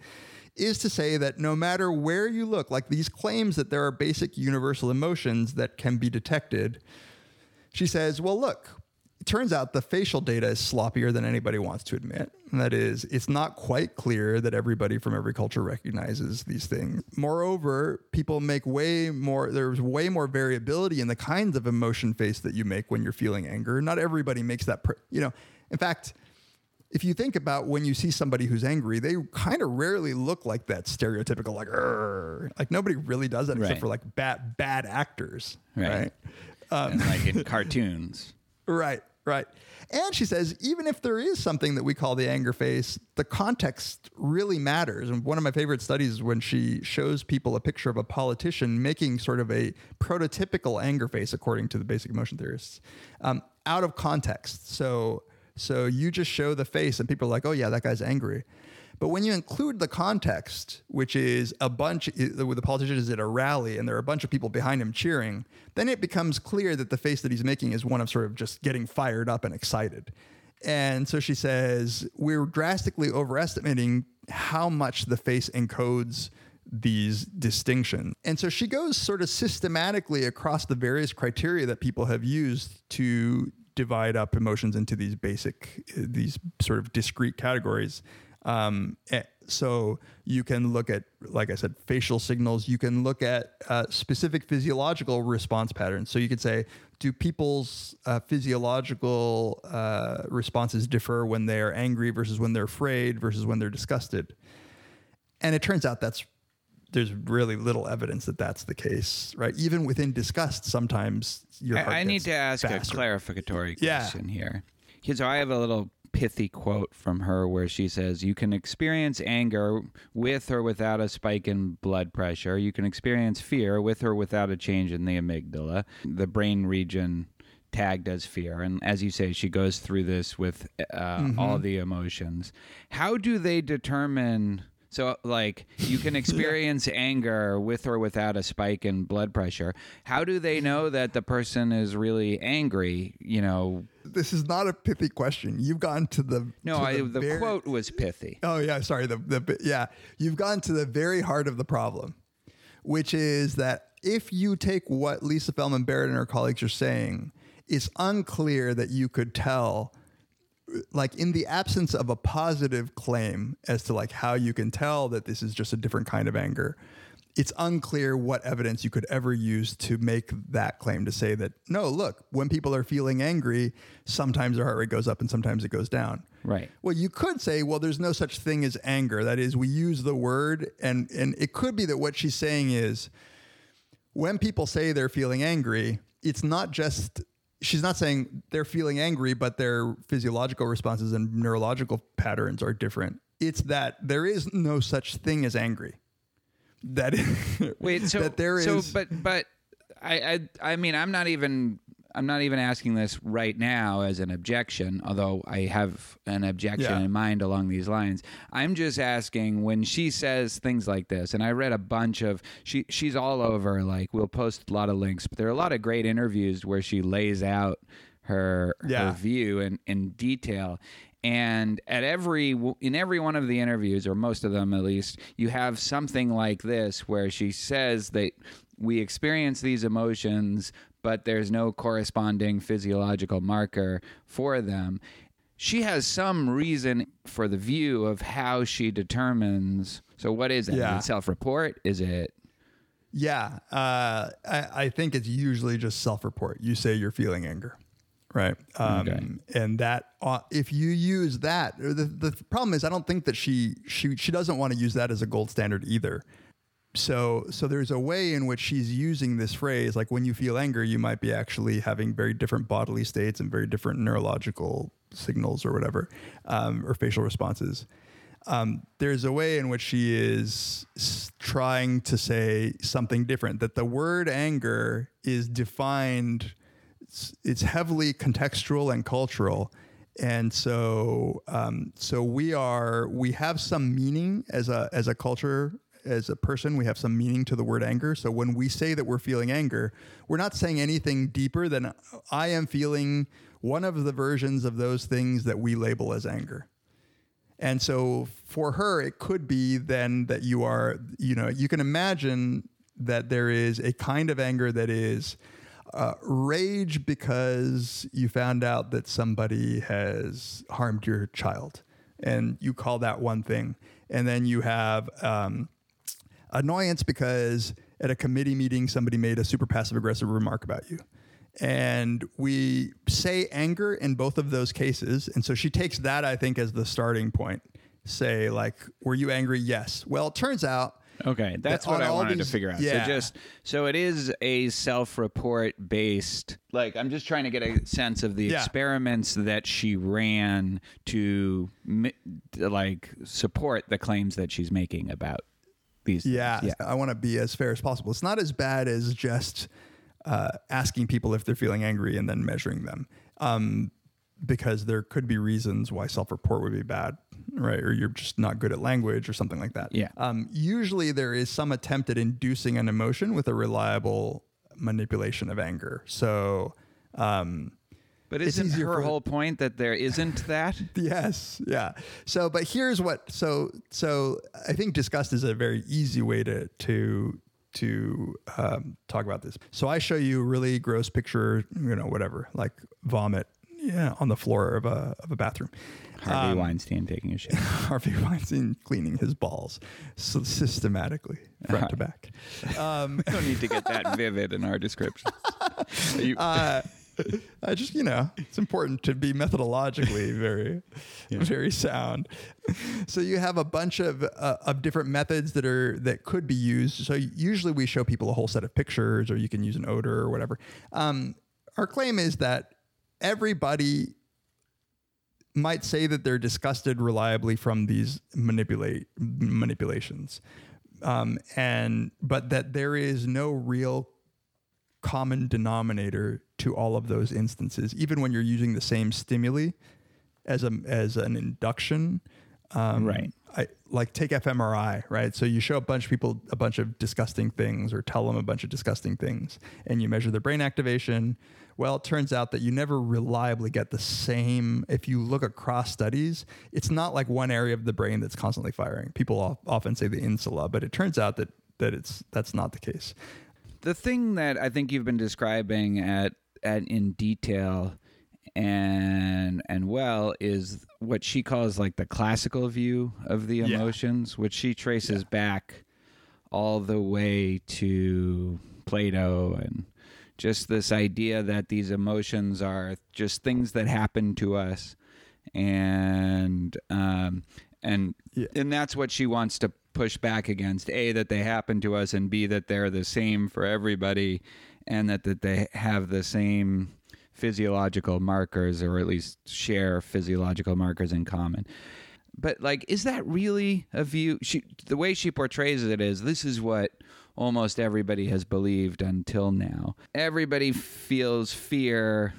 Speaker 5: is to say that no matter where you look, like these claims that there are basic universal emotions that can be detected, she says, well, look, it turns out the facial data is sloppier than anybody wants to admit. And that is, it's not quite clear that everybody from every culture recognizes these things. Moreover, people make way more, there's way more variability in the kinds of emotion face that you make when you're feeling anger. Not everybody makes that, pr- you know, in fact, if you think about when you see somebody who's angry, they kind of rarely look like that stereotypical like like nobody really does that except
Speaker 4: Right.
Speaker 5: for like bad bad actors,
Speaker 4: Right.
Speaker 5: right?
Speaker 4: and um, like in cartoons.
Speaker 5: Right, right. And she says, even if there is something that we call the anger face, the context really matters. And one of my favorite studies is when she shows people a picture of a politician making sort of a prototypical anger face, according to the basic emotion theorists, um, out of context. So, so you just show the face, and people are like, "Oh yeah, that guy's angry." But when you include the context, which is a bunch, the politician is at a rally and there are a bunch of people behind him cheering, then it becomes clear that the face that he's making is one of sort of just getting fired up and excited. And so she says, we're drastically overestimating how much the face encodes these distinctions. And so she goes sort of systematically across the various criteria that people have used to divide up emotions into these basic, uh, these sort of discrete categories. Um, eh, so you can look at, like I said, facial signals. You can look at uh, specific physiological response patterns. So you could say, do people's uh, physiological uh, responses differ when they are angry versus when they're afraid versus when they're disgusted? And it turns out that's there's really little evidence that that's the case, right? Even within disgust, sometimes your heart
Speaker 4: I, I need to ask
Speaker 5: faster.
Speaker 4: a clarificatory question here. Here, So I have a little pithy quote from her where she says, "You can experience anger with or without a spike in blood pressure. You can experience fear with or without a change in the amygdala, the brain region." tagged as fear and as you say she goes through this with uh,
Speaker 5: Mm-hmm.
Speaker 4: all the emotions how do they determine so like you can experience anger with or without a spike in blood pressure how do they know that the person is really angry you know
Speaker 5: This is not a pithy question. You've gone to the
Speaker 4: no
Speaker 5: to
Speaker 4: I,
Speaker 5: the,
Speaker 4: the
Speaker 5: very-
Speaker 4: quote was pithy
Speaker 5: Oh yeah, sorry. The the yeah, you've gone to the very heart of the problem, which is that if you take what Lisa Feldman Barrett and her colleagues are saying, it's unclear that you could tell like in the absence of a positive claim as to like how you can tell that this is just a different kind of anger it's unclear what evidence you could ever use to make that claim to say that no look when people are feeling angry sometimes their heart rate goes up and sometimes it goes down
Speaker 4: Right.
Speaker 5: well you could say well there's no such thing as anger that is we use the word and and it could be that what she's saying is when people say they're feeling angry, it's not just she's not saying they're feeling angry, but their physiological responses and neurological patterns are different. It's that there is no such thing as angry. that
Speaker 4: Wait, so
Speaker 5: that there is
Speaker 4: so, but but I, I I mean I'm not even I'm not even asking this right now as an objection, although I have an objection
Speaker 5: Yeah.
Speaker 4: in mind along these lines. I'm just asking when she says things like this, and I read a bunch of she she's all over. Like we'll post a lot of links, but there are a lot of great interviews where she lays out her
Speaker 5: Yeah.
Speaker 4: her view in, in detail. And at every in every one of the interviews, or most of them at least, you have something like this where she says that we experience these emotions, but there's no corresponding physiological marker for them. She has some reason for the view of how she determines. So, what is it?
Speaker 5: Yeah.
Speaker 4: Is it self-report? Is it
Speaker 5: Yeah, uh, I, I think it's usually just self-report. You say you're feeling anger, right? Um,
Speaker 4: Okay.
Speaker 5: And that uh, if you use that, the the problem is I don't think that she she she doesn't want to use that as a gold standard either. So so there's a way in which she's using this phrase, like when you feel anger, you might be actually having very different bodily states and very different neurological signals or whatever, um, or facial responses um, there's a way in which she is trying to say something different. That the word anger is defined, it's, it's heavily contextual and cultural. And so, um, so we are we have some meaning as a as a culture as a person we have some meaning to the word anger so when we say that we're feeling anger we're not saying anything deeper than i am feeling one of the versions of those things that we label as anger and so for her, it could be then that you are, you know, you can imagine that there is a kind of anger that is uh, rage because you found out that somebody has harmed your child. And you call that one thing. And then you have um, annoyance because at a committee meeting, somebody made a super passive aggressive remark about you. And we say anger in both of those cases. And so she takes that, I think, as the starting point. Say, like, were you angry? Yes. Well, it turns out.
Speaker 4: Okay, that's
Speaker 5: that
Speaker 4: what I wanted
Speaker 5: these-
Speaker 4: to figure out.
Speaker 5: Yeah.
Speaker 4: So just so it is a self-report based. Like I'm just trying to get a sense of the
Speaker 5: Yeah.
Speaker 4: experiments that she ran to to, like support the claims that she's making about these. things.
Speaker 5: Yeah,
Speaker 4: yeah.
Speaker 5: I want to be as fair as possible. It's not as bad as just uh, asking people if they're feeling angry and then measuring them, um, because there could be reasons why self-report would be bad, right? Or you're just not good at language or something like that.
Speaker 4: Yeah.
Speaker 5: Um, usually, there is some attempt at inducing an emotion with a reliable manipulation of anger. So. Um,
Speaker 4: But isn't
Speaker 5: easier
Speaker 4: her whole point that there isn't that?
Speaker 5: Yes, yeah. So, but here's what. So, so I think disgust is a very easy way to to to um, talk about this. So I show you a really gross picture, you know, whatever, like vomit, yeah, on the floor of a of a bathroom.
Speaker 4: Harvey Weinstein taking a shit.
Speaker 5: Harvey Weinstein cleaning his balls so systematically, front to back. Um,
Speaker 4: We don't need to get that vivid in our description. You-
Speaker 5: uh, I just, you know, it's important to be methodologically very, very sound. So you have a bunch of uh, of different methods that are that could be used. So usually we show people a whole set of pictures, or you can use an odor or whatever. Um, our claim is that everybody might say that they're disgusted reliably from these manipulate manipulations, um, and but that there is no real common denominator to all of those instances, even when you're using the same stimuli as a as an induction. Um,
Speaker 4: Right.
Speaker 5: I like take fMRI, right? So you show a bunch of people a bunch of disgusting things, or tell them a bunch of disgusting things, and you measure their brain activation. Well, it turns out that you never reliably get the same. If you look across studies, it's not like one area of the brain that's constantly firing. People often say the insula, but it turns out that that it's that's not the case.
Speaker 4: The thing that I think you've been describing at, at in detail and and well is what she calls like the classical view of the
Speaker 5: Yeah.
Speaker 4: emotions, which she traces back all the way to Plato and just this idea that these emotions are just things that happen to us and um and
Speaker 5: Yeah.
Speaker 4: and that's what she wants to push back against a that they happen to us and b that they're the same for everybody and that that they have the same physiological markers or at least share physiological markers in common but like, is that really a view? She, the way she portrays it is this is what almost everybody has believed until now. Everybody feels fear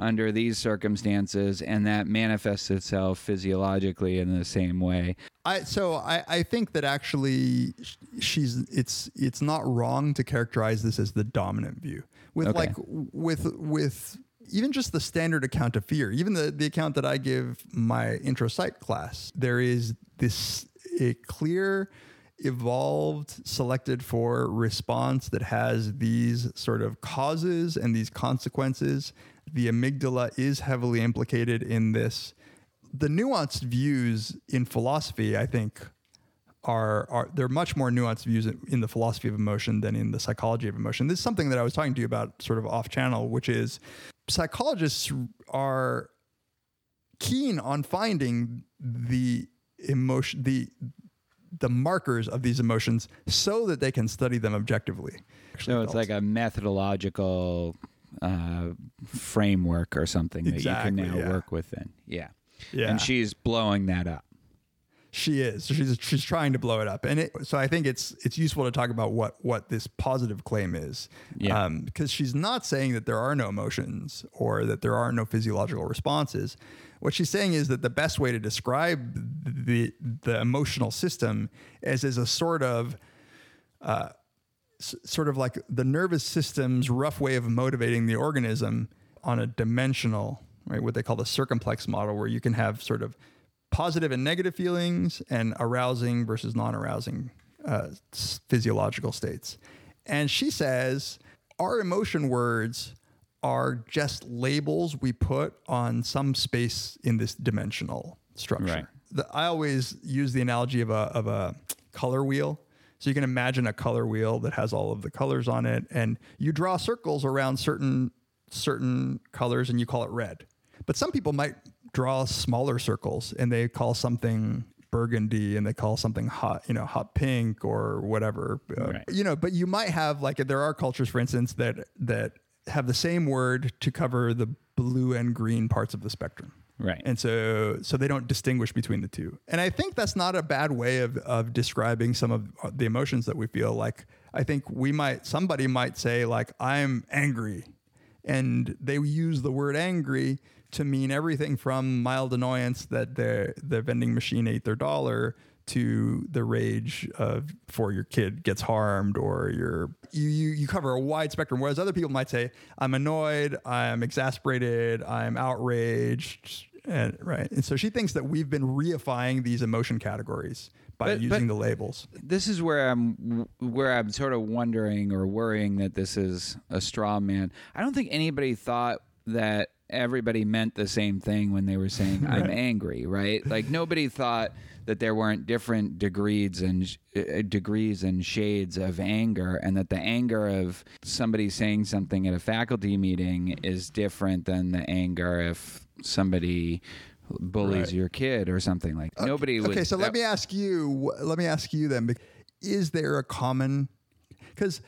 Speaker 4: under these circumstances, and that manifests itself physiologically in the same way.
Speaker 5: I so I, I think that actually she's it's it's not wrong to characterize this as the dominant view with
Speaker 4: Okay.
Speaker 5: like with with even just the standard account of fear even the the account that I give my intro psych class there is this a clear evolved selected for response that has these sort of causes and these consequences the amygdala is heavily implicated in this the nuanced views in philosophy, I think, are are they're much more nuanced views in, in the philosophy of emotion than in the psychology of emotion. This is something that I was talking to you about, sort of off channel, which is psychologists are keen on finding the emotion the the markers of these emotions so that they can study them objectively.
Speaker 4: So it's like a methodological uh, framework or something that you can now
Speaker 5: yeah.
Speaker 4: work within. Yeah.
Speaker 5: Yeah.
Speaker 4: And she's blowing that up.
Speaker 5: She is. She's she's trying to blow it up, and it, so I think it's it's useful to talk about what what this positive claim is,
Speaker 4: Yeah.
Speaker 5: because she's not saying that there are no emotions or that there are no physiological responses. What she's saying is that the best way to describe the the emotional system is as a sort of uh, s- sort of like the nervous system's rough way of motivating the organism on a dimensional, right? What they call the circumplex model, where you can have sort of positive and negative feelings and arousing versus non-arousing uh, s- physiological states. And she says our emotion words are just labels we put on some space in this dimensional structure.
Speaker 4: Right.
Speaker 5: The, I always use the analogy of a of a color wheel. So you can imagine a color wheel that has all of the colors on it, and you draw circles around certain certain colors, and you call it red. But some people might draw smaller circles, and they call something burgundy, and they call something hot, you know, hot pink or whatever. Uh, You know, but you might have like there are cultures, for instance, that that have the same word to cover the blue and green parts of the spectrum.
Speaker 4: Right.
Speaker 5: And so so they don't distinguish between the two. And I think that's not a bad way of of describing some of uh, the emotions that we feel like I think we might somebody might say like I'm angry and they use the word angry to mean everything from mild annoyance that the the vending machine ate their dollar to the rage of for your kid gets harmed or you're you, you you cover a wide spectrum whereas other people might say i'm annoyed i'm exasperated i'm outraged and right and so she thinks that we've been reifying these emotion categories by
Speaker 4: But-
Speaker 5: using
Speaker 4: but-
Speaker 5: the labels
Speaker 4: this is where I'm where I'm sort of wondering or worrying that this is a straw man. I don't think anybody thought that everybody meant the same thing when they were saying I'm angry, right? Like nobody thought that there weren't different degrees and uh, degrees and shades of anger and that the anger of somebody saying something at a faculty meeting is different than the anger if somebody bullies
Speaker 5: Right.
Speaker 4: your kid or something like nobody would
Speaker 5: okay so let me ask you let me ask you then is there a common because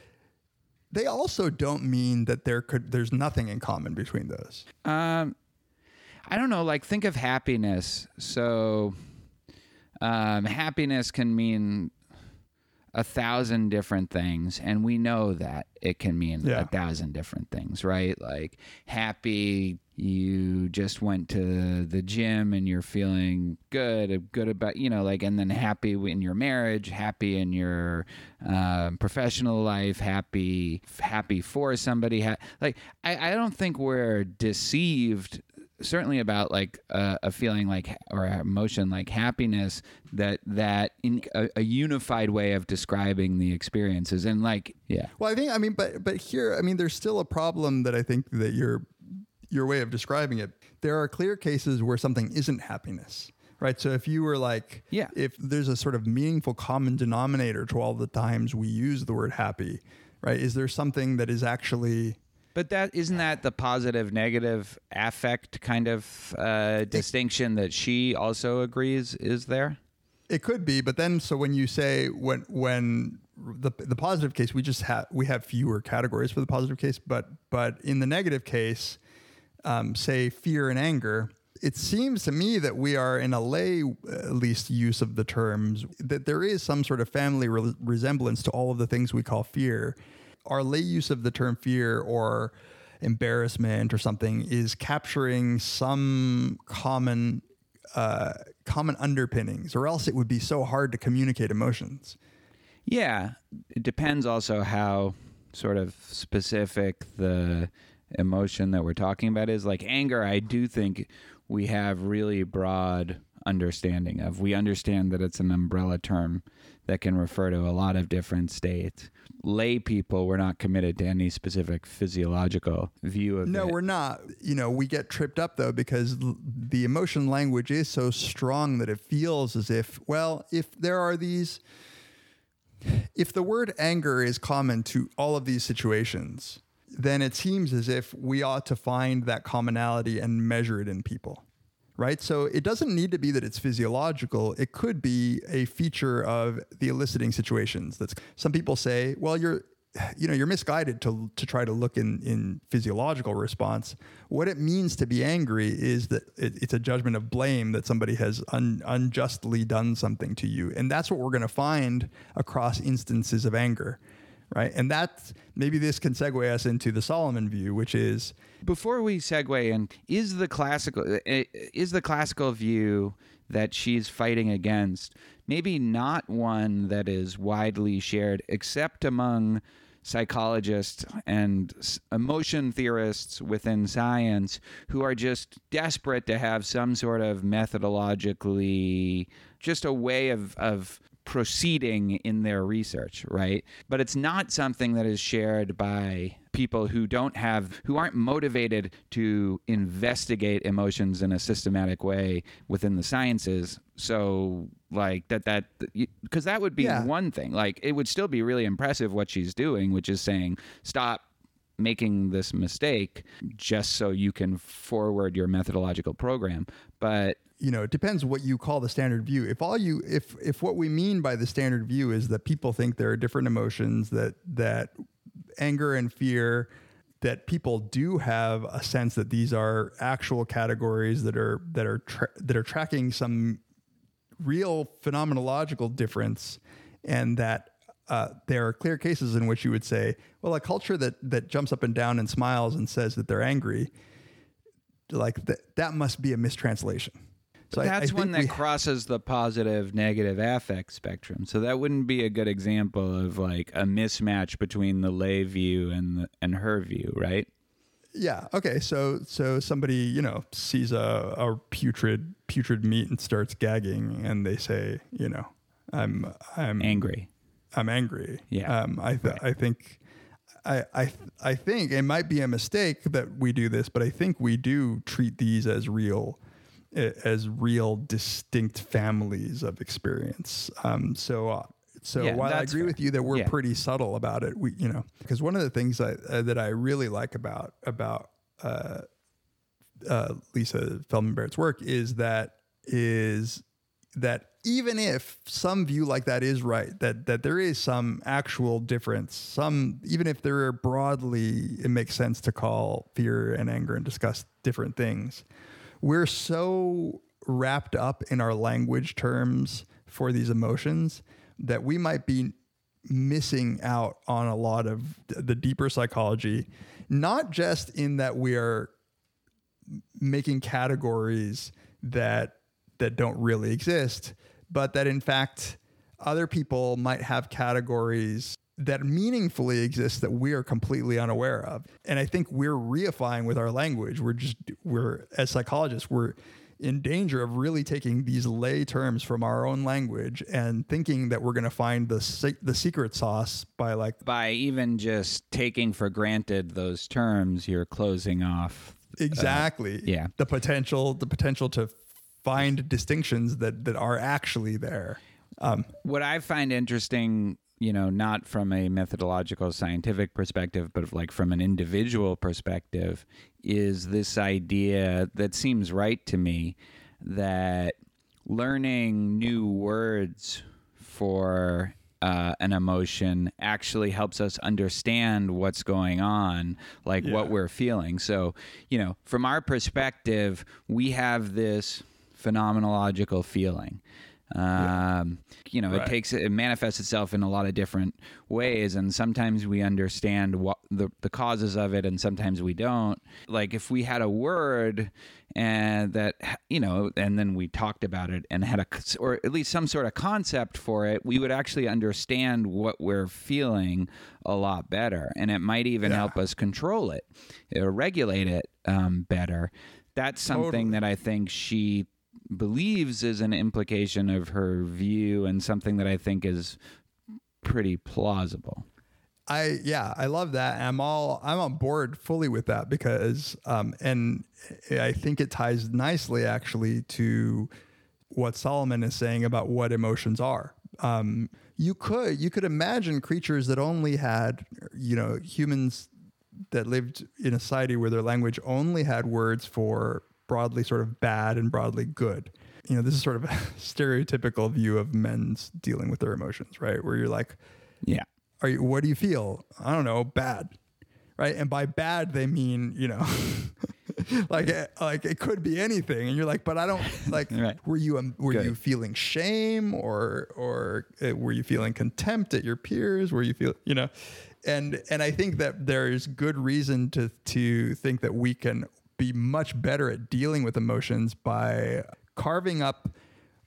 Speaker 5: they also don't mean that there could there's nothing in common between those
Speaker 4: Um, I don't know. Like, think of happiness. So, um, happiness can mean a thousand different things, and we know that it can mean
Speaker 5: Yeah.
Speaker 4: a thousand different things, right? Like, happy, you just went to the gym and you're feeling good, good about, you know, like, and then happy in your marriage, happy in your um, professional life, happy, happy for somebody. Ha- like, I, I don't think we're deceived certainly about like uh, a feeling like or emotion like happiness that that in a, a unified way of describing the experiences. And like yeah.
Speaker 5: Well i think i mean but but here i mean there's still a problem that i think that your your way of describing it. There are clear cases where something isn't happiness right? So if you were like
Speaker 4: Yeah.
Speaker 5: if there's a sort of meaningful common denominator to all the times we use the word happy right? Is there something that is actually
Speaker 4: but that isn't that the positive negative affect kind of uh, distinction that she also agrees is there
Speaker 5: It could be, but then so when you say when when the the positive case, we just have we have fewer categories for the positive case, but but in the negative case, um, say fear and anger, it seems to me that we are in a lay at least use of the terms that there is some sort of family re- resemblance to all of the things we call fear. Our lay use of the term fear or embarrassment or something is capturing some common uh, common underpinnings, or else it would be so hard to communicate emotions.
Speaker 4: Yeah, it depends also how sort of specific the emotion that we're talking about is. Like anger, I do think we have really broad understanding of. We understand that it's an umbrella term that can refer to a lot of different states. Lay people, we're not committed to any specific physiological view of
Speaker 5: No,
Speaker 4: it.
Speaker 5: we're not. You know, we get tripped up though because l- the emotion language is so strong that it feels as if, well, if there are these, if the word anger is common to all of these situations, then it seems as if we ought to find that commonality and measure it in people. Right. So it doesn't need to be that it's physiological. It could be a feature of the eliciting situations. That's some people say, well, you're you know, you're misguided to to try to look in in physiological response. What it means to be angry is that it, it's a judgment of blame that somebody has un, unjustly done something to you, and that's what we're going to find across instances of anger, right? And that's maybe this can segue us into the Solomon view, which is
Speaker 4: Before we segue in, is the classical eh, is the classical view that she's fighting against maybe not one that is widely shared except among psychologists and emotion theorists within science who are just desperate to have some sort of methodologically just a way of of proceeding in their research, right? But it's not something that is shared by people who don't have who aren't motivated to investigate emotions in a systematic way within the sciences. So like that that because that would be
Speaker 5: Yeah.
Speaker 4: one thing. Like it would still be really impressive what she's doing, which is saying stop making this mistake just so you can forward your methodological program. But
Speaker 5: you know, it depends what you call the standard view. If all you if if what we mean by the standard view is that people think there are different emotions that that anger and fear that people do have a sense that these are actual categories that are that are tra- that are tracking some real phenomenological difference and that uh, there are clear cases in which you would say, well, a culture that that jumps up and down and smiles and says that they're angry, like that that must be a mistranslation. So I- I
Speaker 4: that's one that
Speaker 5: we-
Speaker 4: crosses the positive negative affect spectrum. So that wouldn't be a good example of like a mismatch between the lay view and the, and her view, right?
Speaker 5: Yeah. Okay. So so somebody you know sees a, a putrid putrid meat and starts gagging, and they say, you know, I'm I'm
Speaker 4: Angry.
Speaker 5: I'm angry.
Speaker 4: Yeah.
Speaker 5: Um. I th- I think. I, I I think it might be a mistake that we do this, but I think we do treat these as real, as real distinct families of experience. Um. So uh, so
Speaker 4: Yeah,
Speaker 5: while I agree
Speaker 4: fair.
Speaker 5: with you that we're
Speaker 4: Yeah.
Speaker 5: pretty subtle about it, we you know because one of the things I, uh, that I really like about about uh, uh, Lisa Feldman Barrett's work is that is that even if some view like that is right, that that there is some actual difference, some even if there are broadly it makes sense to call fear and anger and discuss different things. We're so wrapped up in our language terms for these emotions that we might be missing out on a lot of the deeper psychology, not just in that we are making categories that that don't really exist, but that in fact other people might have categories that meaningfully exists that we are completely unaware of. And I think we're reifying with our language. We're just we're as psychologists, we're in danger of really taking these lay terms from our own language and thinking that we're going to find the the secret sauce by like
Speaker 4: By even just taking for granted those terms, you're closing off.
Speaker 5: exactly
Speaker 4: yeah.
Speaker 5: the potential the potential to find distinctions that that are actually there um,
Speaker 4: What I find interesting, you know, not from a methodological scientific perspective, but like from an individual perspective, is this idea that seems right to me that learning new words for uh, an emotion actually helps us understand what's going on, like what we're feeling. So, you know, from our perspective, we have this phenomenological feeling. Um, You know,
Speaker 5: Right.
Speaker 4: it takes it manifests itself in a lot of different ways, and sometimes we understand what the the causes of it, and sometimes we don't. Like if we had a word and that you know, and then we talked about it and had a or at least some sort of concept for it, we would actually understand what we're feeling a lot better, and it might even help us control it or regulate it um, better. That's something
Speaker 5: Totally.
Speaker 4: that I think she believes is an implication of her view and something that I think is pretty plausible.
Speaker 5: I yeah, I love that. I'm all I'm on board fully with that because um and I think it ties nicely actually to what Solomon is saying about what emotions are. Um you could you could imagine creatures that only had you know humans that lived in a society where their language only had words for broadly sort of bad and broadly good. You know, this is sort of a stereotypical view of men's dealing with their emotions, right? Where you're like,
Speaker 4: Yeah.
Speaker 5: are you what do you feel i don't know bad right and by bad they mean you know like it, like it could be anything and you're like but i don't like
Speaker 4: Right.
Speaker 5: were you um, were
Speaker 4: Good.
Speaker 5: you feeling shame or or uh, were you feeling contempt at your peers were you feel you know and and i think that there's good reason to to think that we can be much better at dealing with emotions by carving up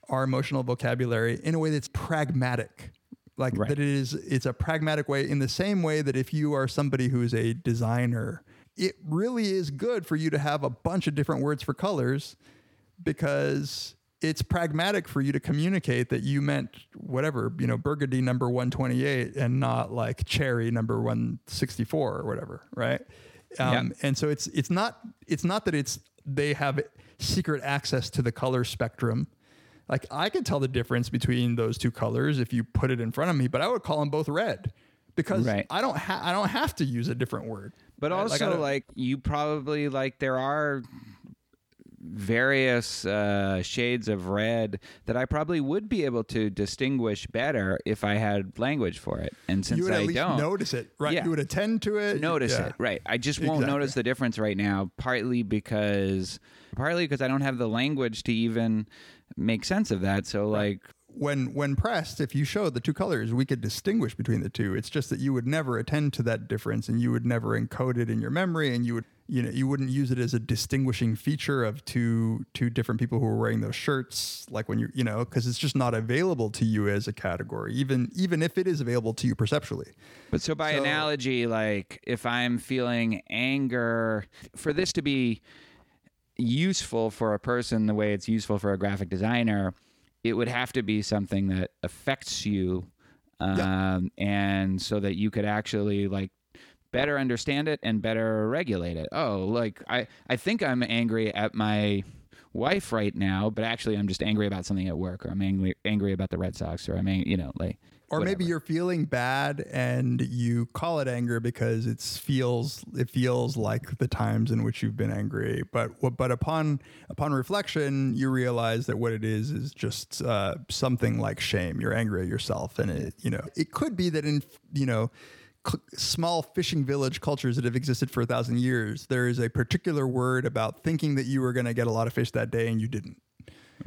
Speaker 5: our emotional vocabulary in a way that's pragmatic like
Speaker 4: Right.
Speaker 5: that it is it's a pragmatic way in the same way that if you are somebody who is a designer it really is good for you to have a bunch of different words for colors because it's pragmatic for you to communicate that you meant whatever you know burgundy number 128 and not like cherry number 164 or whatever right um, and so it's it's not it's not that it's they have secret access to the color spectrum like I can tell the difference between those two colors if you put it in front of me, but I would call them both red because
Speaker 4: Right.
Speaker 5: I don't ha- I don't have to use a different word.
Speaker 4: But
Speaker 5: Right?
Speaker 4: also,
Speaker 5: I don't-
Speaker 4: like, you probably like there are various uh, shades of red that I probably would be able to distinguish better if I had language for it. And since
Speaker 5: you would
Speaker 4: I
Speaker 5: at least
Speaker 4: don't
Speaker 5: notice it, right?
Speaker 4: Yeah.
Speaker 5: You would attend to it.
Speaker 4: notice
Speaker 5: Yeah.
Speaker 4: it right i just won't
Speaker 5: Exactly.
Speaker 4: notice the difference right now partly because partly because i don't have the language to even make sense of that so like
Speaker 5: When when pressed, if you showed the two colors, we could distinguish between the two. It's just that you would never attend to that difference, and you would never encode it in your memory, and you would you know you wouldn't use it as a distinguishing feature of two two different people who are wearing those shirts, like when you you know because it's just not available to you as a category, even even if it is available to you perceptually.
Speaker 4: But so by
Speaker 5: So-
Speaker 4: analogy, like if I'm feeling anger, for this to be useful for a person the way it's useful for a graphic designer, it would have to be something that affects you, um, and so that you could actually like better understand it and better regulate it. Oh, like I, I think I'm angry at my wife right now, but actually I'm just angry about something at work, or I'm angry angry about the Red Sox, or I'm ang- you know like.
Speaker 5: Or maybe you're feeling bad and you call it anger because it feels it feels like the times in which you've been angry. But what- but upon upon reflection, you realize that what it is is just uh, something like shame. You're angry at yourself, and it you know it could be that in you know cl- small fishing village cultures that have existed for a thousand years, there is a particular word about thinking that you were going to get a lot of fish that day and you didn't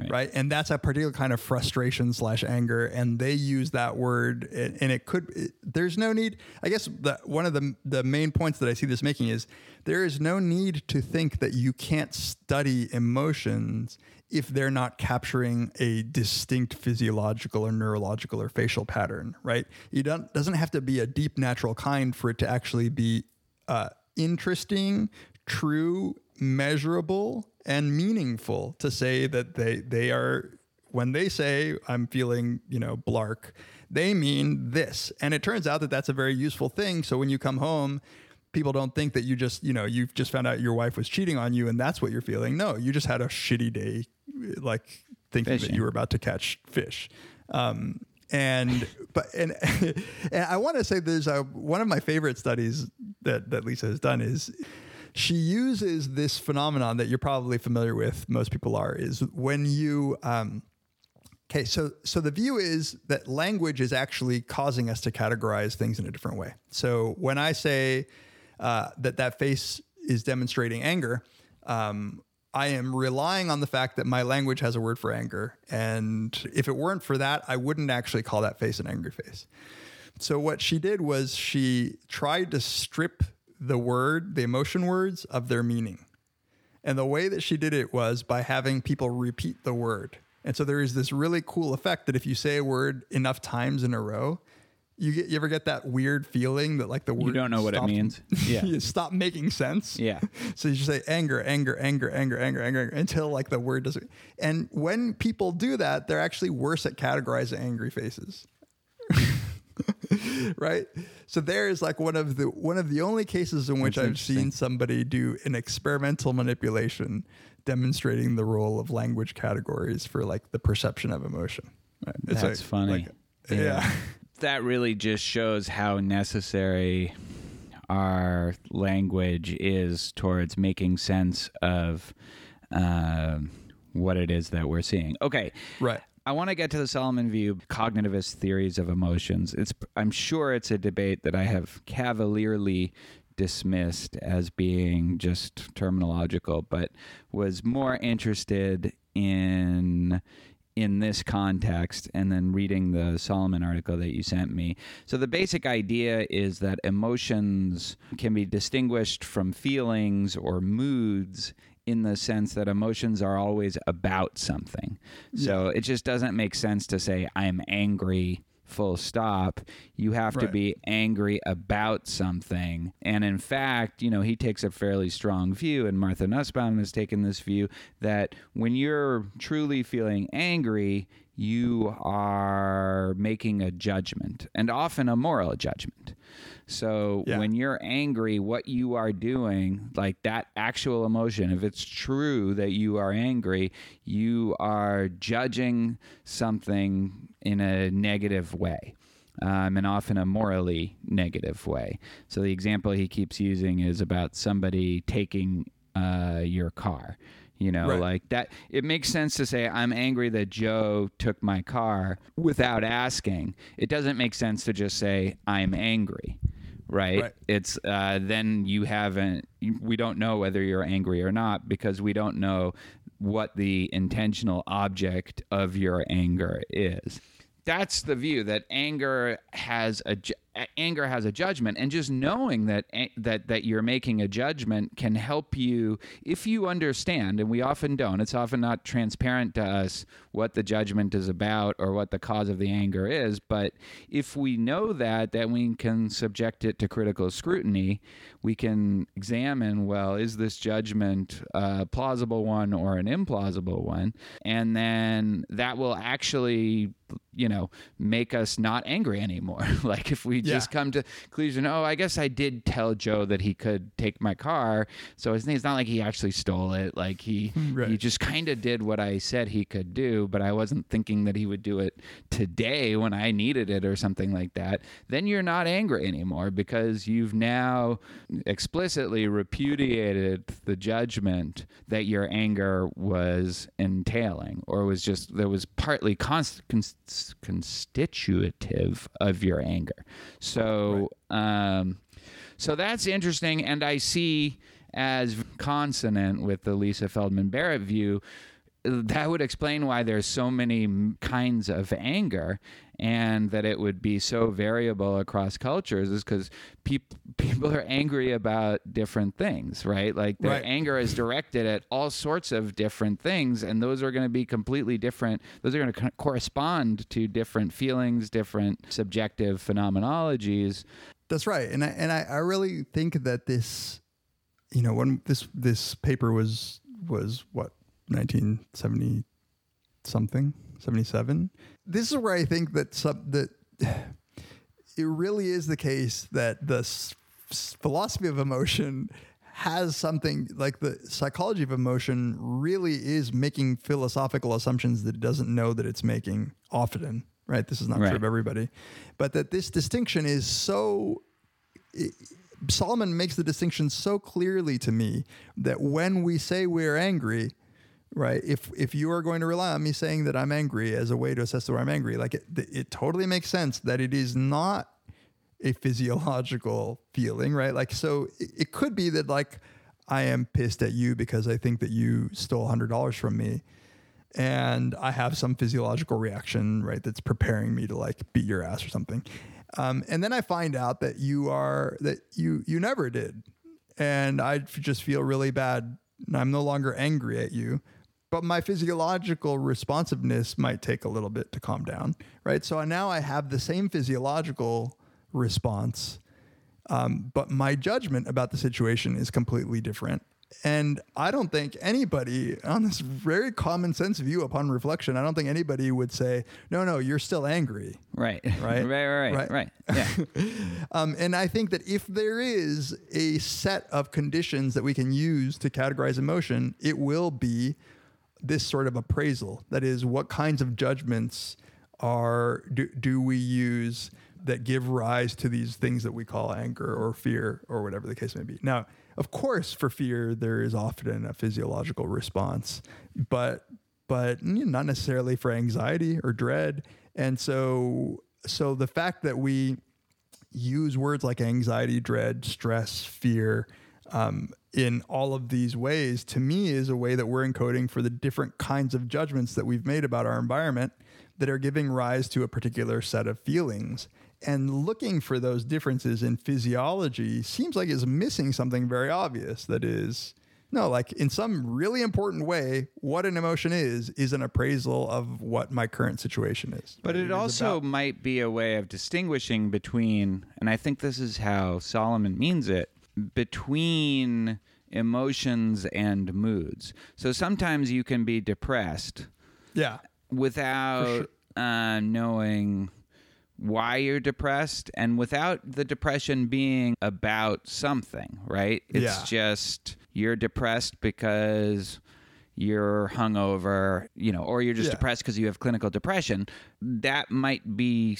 Speaker 5: right. and that's a particular kind of frustration slash anger and they use that word and, and it could it, there's no need i guess the, one of the the main points that i see this making is there is no need to think that you can't study emotions if they're not capturing a distinct physiological or neurological or facial pattern right It doesn't have to be a deep natural kind for it to actually be uh, interesting, true, measurable, and meaningful to say that they they are when they say I'm feeling, you know, blark, they mean this. And it turns out that that's a very useful thing. So when you come home, people don't think that you just, you know, you've just found out your wife was cheating on you and that's what you're feeling. No, you just had a shitty day, like thinking that you were about to catch fish. Um, and but and and I want to say there's a one of my favorite studies that that Lisa has done is she uses this phenomenon that you're probably familiar with most people are is when you um Okay, so so the view is that language is actually causing us to categorize things in a different way. So when I say uh, that that face is demonstrating anger, um, I am relying on the fact that my language has a word for anger, and if it weren't for that, I wouldn't actually call that face an angry face. So what she did was she tried to strip the word, the emotion words, of their meaning. And the way that she did it was by having people repeat the word. And so there is this really cool effect that if you say a word enough times in a row, you get you ever get that weird feeling that like the word
Speaker 4: You don't know what it means. Yeah.
Speaker 5: you stop making sense.
Speaker 4: Yeah.
Speaker 5: So you just say anger, anger, anger, anger, anger, anger, anger until like the word doesn't. And when people do that, they're actually worse at categorizing angry faces. right? So there is like one of the one of the only cases in which
Speaker 4: That's
Speaker 5: I've seen somebody do an experimental manipulation demonstrating the role of language categories for like the perception of emotion. Right? It's
Speaker 4: That's
Speaker 5: like-
Speaker 4: funny.
Speaker 5: like- yeah.
Speaker 4: That really just shows how necessary our language is towards making sense of uh, what it is that we're seeing. Okay.
Speaker 5: Right.
Speaker 4: I want to get to the Solomon view, cognitivist theories of emotions. It's I'm sure it's a debate that I have cavalierly dismissed as being just terminological, but was more interested in in this context and then reading the Solomon article that you sent me. So the basic idea is that emotions can be distinguished from feelings or moods in the sense that emotions are always about something. So it just doesn't make sense to say I'm angry full stop. You have to be angry about something. And in fact, you know, he takes a fairly strong view, and Martha Nussbaum has taken this view that when you're truly feeling angry, you are making a judgment, and often a moral judgment. So
Speaker 5: Yeah.
Speaker 4: when you're angry, what you are doing, like that actual emotion, if it's true that you are angry, you are judging something in a negative way. Um, and often a morally negative way. So the example he keeps using is about somebody taking uh, your car. You know,
Speaker 5: Right.
Speaker 4: like that. It makes sense to say, I'm angry that Joe took my car without asking. It doesn't make sense to just say, I'm angry. Right?
Speaker 5: Right.
Speaker 4: It's uh, then you haven't, we don't know whether you're angry or not because we don't know what the intentional object of your anger is that's the view that anger has a anger has a judgment. And just knowing that that that you're making a judgment can help you if you understand and we often don't it's often not transparent to us what the judgment is about or what the cause of the anger is but if we know that that we can subject it to critical scrutiny. We can examine well is this judgment a plausible one or an implausible one? And then that will actually you know make us not angry anymore. Like if we just come to conclusion oh i guess i did tell joe that he could take my car. So it's, not like he actually stole it. Like he
Speaker 5: Right.
Speaker 4: he just kind of did what i said he could do but i wasn't thinking that he would do it today when i needed it or something like that. Then you're not angry anymore because you've now explicitly repudiated the judgment that your anger was entailing or was just that was partly const, cons, constitutive of your anger so um so that's interesting and i see as consonant with the lisa feldman barrett view that would explain why there's so many kinds of anger and that it would be so variable across cultures is because peop- people are angry about different things right like their
Speaker 5: Right.
Speaker 4: anger is directed at all sorts of different things and those are going to be completely different those are going to co- correspond to different feelings different subjective phenomenologies
Speaker 5: That's right, and I and I, I really think that this, you know, when this this paper was was what 1970 something 77. This is where I think that sub that it really is the case that the s- philosophy of emotion has something like the psychology of emotion really is making philosophical assumptions that it doesn't know that it's making often right this is not
Speaker 4: Right.
Speaker 5: true of everybody but that this distinction is so Solomon makes the distinction so clearly to me that when we say we're angry, right? If if you are going to rely on me saying that I'm angry as a way to assess whether I'm angry, like it, it totally makes sense that it is not a physiological feeling, right? Like, so it, it could be that like I am pissed at you because I think that you stole hundred dollars from me, and I have some physiological reaction, right? That's preparing me to like beat your ass or something. Um, and then I find out that you are that you you never did, and I just feel really bad. I'm no longer angry at you, but my physiological responsiveness might take a little bit to calm down, right? So now I have the same physiological response, um, but my judgment about the situation is completely different. And I don't think anybody, on this very common sense view upon reflection, I don't think anybody would say, no, no, you're still angry.
Speaker 4: Right.
Speaker 5: Right?
Speaker 4: right. Right.
Speaker 5: Right.
Speaker 4: Right. Yeah.
Speaker 5: Um, and I think that if there is a set of conditions that we can use to categorize emotion, it will be this sort of appraisal. That is, what kinds of judgments are do, do we use that give rise to these things that we call anger or fear or whatever the case may be. Now, of course, for fear there is often a physiological response, but but not necessarily for anxiety or dread. And so so the fact that we use words like anxiety, dread, stress, fear um, in all of these ways, to me, is a way that we're encoding for the different kinds of judgments that we've made about our environment that are giving rise to a particular set of feelings. And looking for those differences in physiology seems like it's missing something very obvious. That is, no, like in some really important way, what an emotion is, is an appraisal of what my current situation is.
Speaker 4: But it
Speaker 5: is
Speaker 4: also might be a way of distinguishing between, and I think this is how Solomon means it, between emotions and moods. So sometimes you can be depressed
Speaker 5: yeah.
Speaker 4: without uh, knowing why you're depressed and without the depression being about something, right? It's
Speaker 5: Yeah.
Speaker 4: just you're depressed because you're hungover, you know, or you're just
Speaker 5: Yeah.
Speaker 4: depressed because you have clinical depression. That might be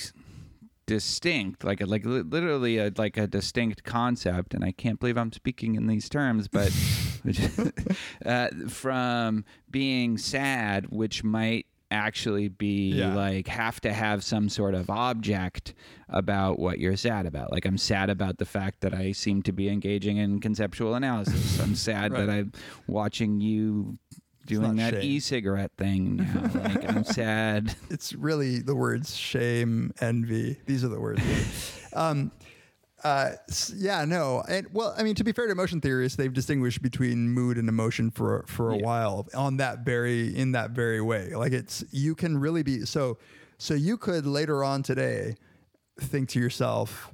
Speaker 4: distinct like a, like literally a like a distinct concept and I can't believe I'm speaking in these terms but uh, from being sad which might actually be
Speaker 5: Yeah.
Speaker 4: like have to have some sort of object about what you're sad about. Like I'm sad about the fact that I seem to be engaging in conceptual analysis. I'm sad that I'm watching you doing that
Speaker 5: shame.
Speaker 4: e-cigarette thing now like I'm sad
Speaker 5: it's really the words shame, envy. These are the words. um, uh, yeah, no. And well, I mean, to be fair to emotion theorists, they've distinguished between mood and emotion for for a while on that very in that very way. Like it's you can really be so so you could later on today think to yourself,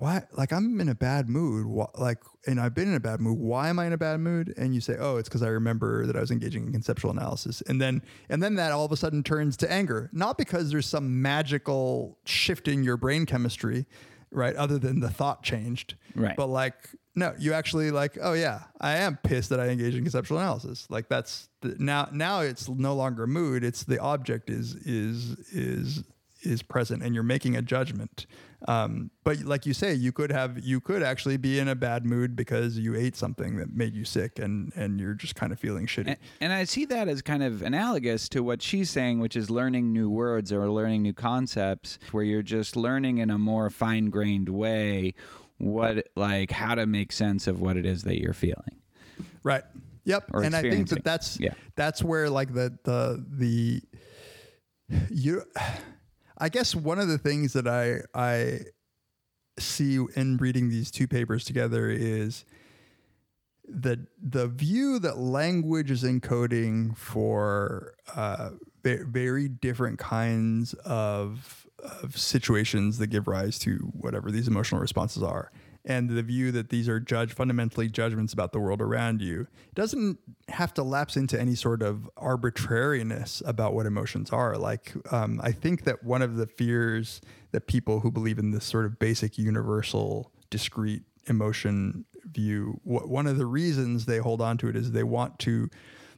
Speaker 5: why like I'm in a bad mood. Why, like and I've been in a bad mood. Why am I in a bad mood? And you say, "Oh, it's because I remember that I was engaging in conceptual analysis." And then and then that all of a sudden turns to anger, not because there's some magical shift in your brain chemistry, right? Other than the thought changed,
Speaker 4: Right.
Speaker 5: But like, no, you actually like, oh yeah, I am pissed that I engage in conceptual analysis. Like that's the, now now it's no longer mood. It's the object is is is is present and you're making a judgment. Um, but like you say, you could have you could actually be in a bad mood because you ate something that made you sick and and you're just kind of feeling shitty.
Speaker 4: And, and I see that as kind of analogous to what she's saying, which is learning new words or learning new concepts, where you're just learning in a more fine grained way what, like, how to make sense of what it is that you're feeling.
Speaker 5: Right. Yep. And I think that that's
Speaker 4: Yeah.
Speaker 5: that's where like the the the you I guess one of the things that I I see in reading these two papers together is the the view that language is encoding for uh, very different kinds of of situations that give rise to whatever these emotional responses are, and the view that these are judge fundamentally judgments about the world around you doesn't have to lapse into any sort of arbitrariness about what emotions are. Like um, I think that one of the fears that people who believe in this sort of basic universal discrete emotion view wh- one of the reasons they hold on to it is they want to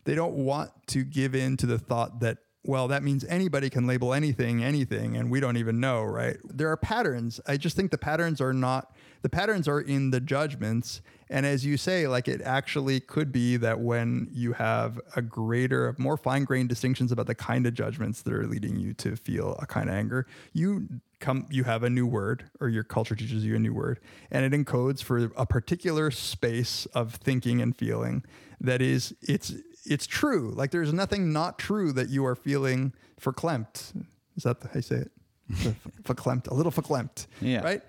Speaker 5: they don't want to give in to the thought that well, that means anybody can label anything, anything, and we don't even know, right? There are patterns. I just think the patterns are not, the patterns are in the judgments. And as you say, like it actually could be that when you have a greater, more fine grained distinctions about the kind of judgments that are leading you to feel a kind of anger, you come, you have a new word, or your culture teaches you a new word, and it encodes for a particular space of thinking and feeling that is, it's, it's true. Like there's nothing not true that you are feeling verklempt. Is that how you say it? Ver- verklempt, a little verklempt.
Speaker 4: Yeah.
Speaker 5: Right?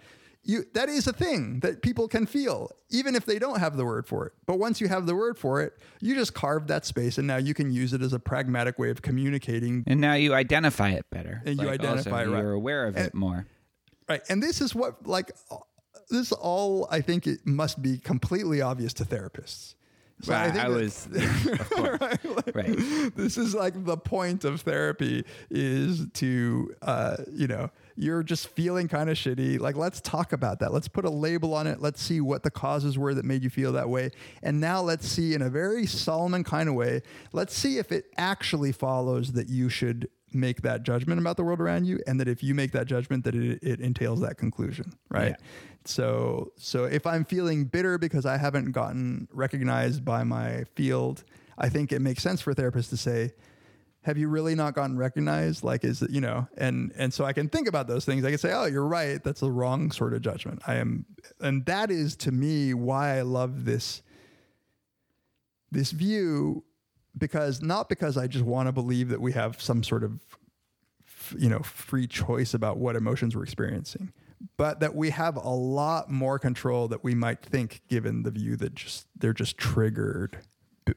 Speaker 5: You, that is a thing that people can feel, even if they don't have the word for it. But once you have the word for it, you just carve that space and now you can use it as a pragmatic way of communicating.
Speaker 4: And now you identify it better.
Speaker 5: And you
Speaker 4: Like,
Speaker 5: identify it,
Speaker 4: also,
Speaker 5: right.
Speaker 4: You're aware of it more.
Speaker 5: Right. And this is what, like, this all I think it must be completely obvious to therapists. So
Speaker 4: Well, I,
Speaker 5: that-
Speaker 4: was, of course. right.
Speaker 5: this is like the point of therapy is to uh, you know you're just feeling kind of shitty like let's talk about that. Let's put a label on it. Let's see what the causes were that made you feel that way. And now let's see in a very solomon kind of way let's see if it actually follows that you should make that judgment about the world around you and that if you make that judgment that it, it entails that conclusion right?
Speaker 4: Yeah.
Speaker 5: so so if i'm feeling bitter because i haven't gotten recognized by my field i think it makes sense for a therapist to say have you really not gotten recognized? Like is it you know and and so i can think about those things. I can say oh you're right. That's the wrong sort of judgment. I am and that is to me why i love this this view because not because i just want to believe that we have some sort of you know free choice about what emotions we're experiencing but that we have a lot more control that we might think given the view that just they're just triggered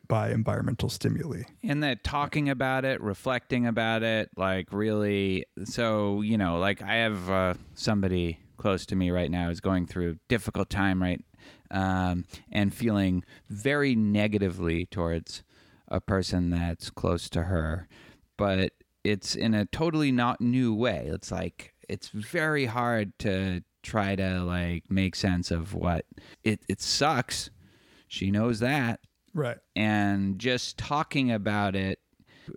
Speaker 5: by environmental stimuli.
Speaker 4: And that talking about it reflecting about it like really so you know like i have uh, somebody close to me right now is going through a difficult time right? Um, and feeling very negatively towards a person that's close to her. But it's in a totally not new way. It's like it's very hard to try to like make sense of what it, it sucks. She knows that
Speaker 5: right.
Speaker 4: And just talking about it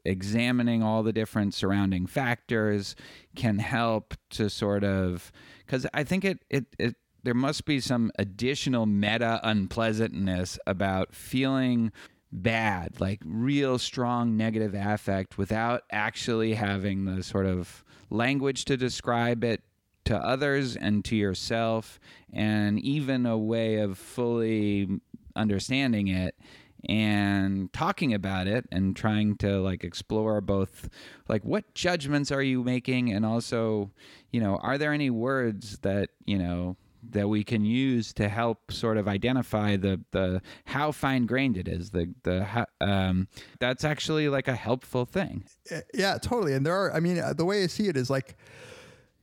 Speaker 4: examining all the different surrounding factors can help to sort of because i think it, it it there must be some additional meta unpleasantness about feeling bad like real strong negative affect without actually having the sort of language to describe it to others and to yourself and even a way of fully understanding it and talking about it and trying to like explore both like what judgments are you making? And also you know are there any words that you know that we can use to help sort of identify the the how fine grained it is? The the um that's actually like a helpful thing.
Speaker 5: Yeah totally. And there are i mean the way i see it is like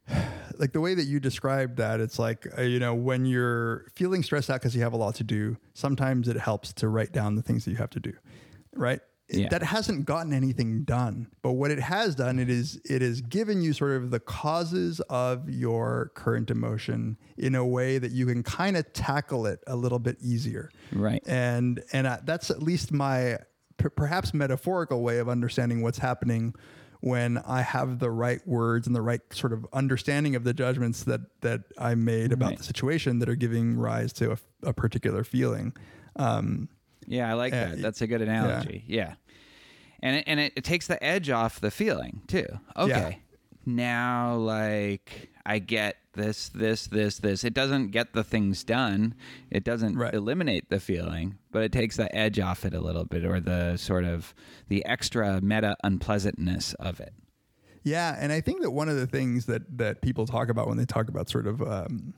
Speaker 5: like the way that you described that it's like uh, you know when you're feeling stressed out because you have a lot to do sometimes it helps to write down the things that you have to do right
Speaker 4: Yeah.
Speaker 5: that hasn't gotten anything done but what it has done it is it has given you sort of the causes of your current emotion in a way that you can kind of tackle it a little bit easier
Speaker 4: Right.
Speaker 5: and and I, that's at least my p- perhaps metaphorical way of understanding what's happening when I have the right words and the right sort of understanding of the judgments that that I made about
Speaker 4: Right.
Speaker 5: the situation that are giving rise to a, a particular feeling. Um,
Speaker 4: Yeah, I like
Speaker 5: Uh,
Speaker 4: that. That's a good analogy. Yeah. And it, and it, it takes the edge off the feeling too. Okay. Now like I get this this this this. It doesn't get the things done. It doesn't
Speaker 5: Right.
Speaker 4: eliminate the feeling, but it takes the edge off it a little bit or the sort of the extra meta unpleasantness of it.
Speaker 5: Yeah, and I think that one of the things that that people talk about when they talk about sort of um,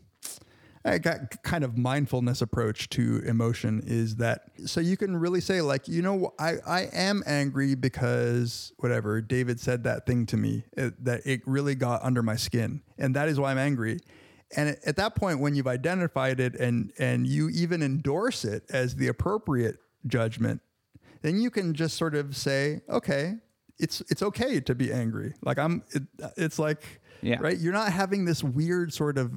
Speaker 5: a ki- kind of mindfulness approach to emotion is that so you can really say like you know I I am angry because whatever David said that thing to me uh, that it really got under my skin and that is why I'm angry. And at that point, when you've identified it and and you even endorse it as the appropriate judgment, then you can just sort of say, okay, it's it's okay to be angry. Like I'm, it, it's like,
Speaker 4: Yeah.
Speaker 5: right. You're not having this weird sort of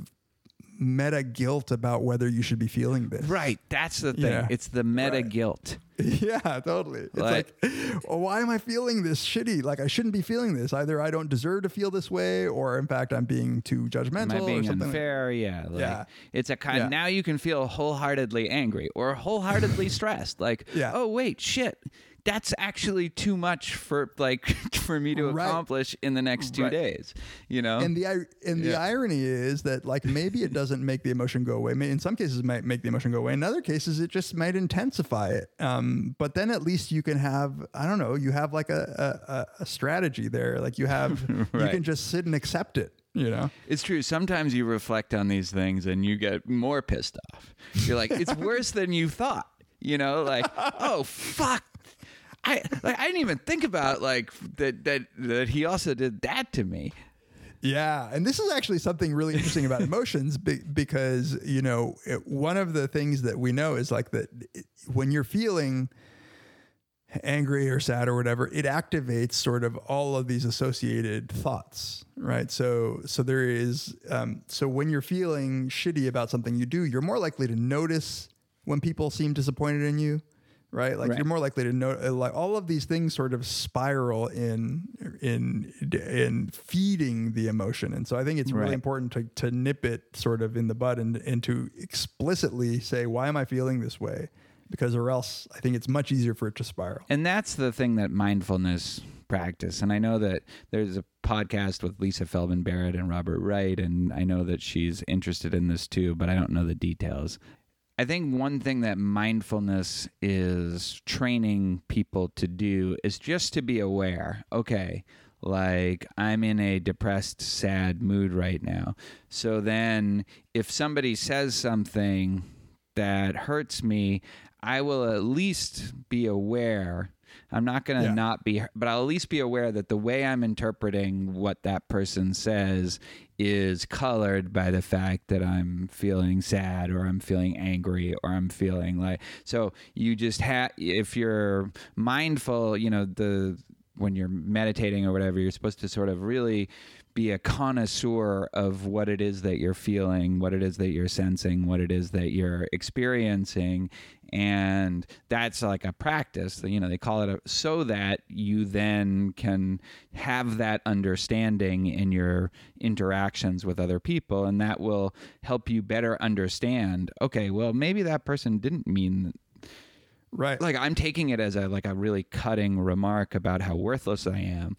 Speaker 5: meta guilt about whether you should be feeling this.
Speaker 4: Right. That's the thing.
Speaker 5: Yeah.
Speaker 4: It's the meta
Speaker 5: Right.
Speaker 4: guilt.
Speaker 5: Yeah, totally. It's
Speaker 4: Like-
Speaker 5: like, why am I feeling this shitty? Like I shouldn't be feeling this. Either I don't deserve to feel this way, or in fact I'm being too judgmental
Speaker 4: Am I
Speaker 5: or
Speaker 4: being
Speaker 5: something. like-
Speaker 4: unfair? yeah. Like,
Speaker 5: Yeah.
Speaker 4: It's a kind.
Speaker 5: Yeah.
Speaker 4: Now you can feel wholeheartedly angry or wholeheartedly stressed. Like,
Speaker 5: Yeah.
Speaker 4: oh wait, shit. That's actually too much for like for me to
Speaker 5: Right.
Speaker 4: accomplish in the next two
Speaker 5: Right.
Speaker 4: days. You know.
Speaker 5: And the and the
Speaker 4: Yeah.
Speaker 5: irony is that like maybe it doesn't make the emotion go away. In some cases, it might make the emotion go away. In other cases, it just might intensify it. Um, but then at least you can have I don't know. You have like a a, a- a strategy there. Like you have you can just sit and accept it. You know.
Speaker 4: It's true. Sometimes you reflect on these things and you get more pissed off. You're like, it's worse than you thought. You know, like, oh fuck. I like I didn't even think about like that that that he also did that to me.
Speaker 5: Yeah, and this is actually something really interesting about emotions be- because you know it, one of the things that we know is like that it- when you're feeling angry or sad or whatever, it activates sort of all of these associated thoughts, right? So so there is um, so when you're feeling shitty about something you do, you're more likely to notice when people seem disappointed in you. Right, like
Speaker 4: Right.
Speaker 5: you're more likely to know, uh, like all of these things sort of spiral in in in feeding the emotion, and so I think it's really
Speaker 4: Right.
Speaker 5: important to to nip it sort of in the bud and and to explicitly say why am I feeling this way, because or else I think it's much easier for it to spiral.
Speaker 4: And that's the thing that mindfulness practice. And I know that there's a podcast with Lisa Feldman Barrett and Robert Wright, and I know that she's interested in this too, but I don't know the details. I think one thing that mindfulness is training people to do is just to be aware. Okay, like I'm in a depressed, sad mood right now. So then if somebody says something that hurts me, I will at least be aware. I'm not going to
Speaker 5: Yeah.
Speaker 4: not be, but I'll at least be aware that the way I'm interpreting what that person says is colored by the fact that I'm feeling sad or I'm feeling angry or I'm feeling like, so you just have, if you're mindful, you know, the, when you're meditating or whatever, you're supposed to sort of really be a connoisseur of what it is that you're feeling, what it is that you're sensing, what it is that you're experiencing. And that's like a practice, you know, they call it a, so that you then can have that understanding in your interactions with other people. And that will help you better understand, okay, well, maybe that person didn't mean
Speaker 5: Right.
Speaker 4: like I'm taking it as a like a really cutting remark about how worthless I am.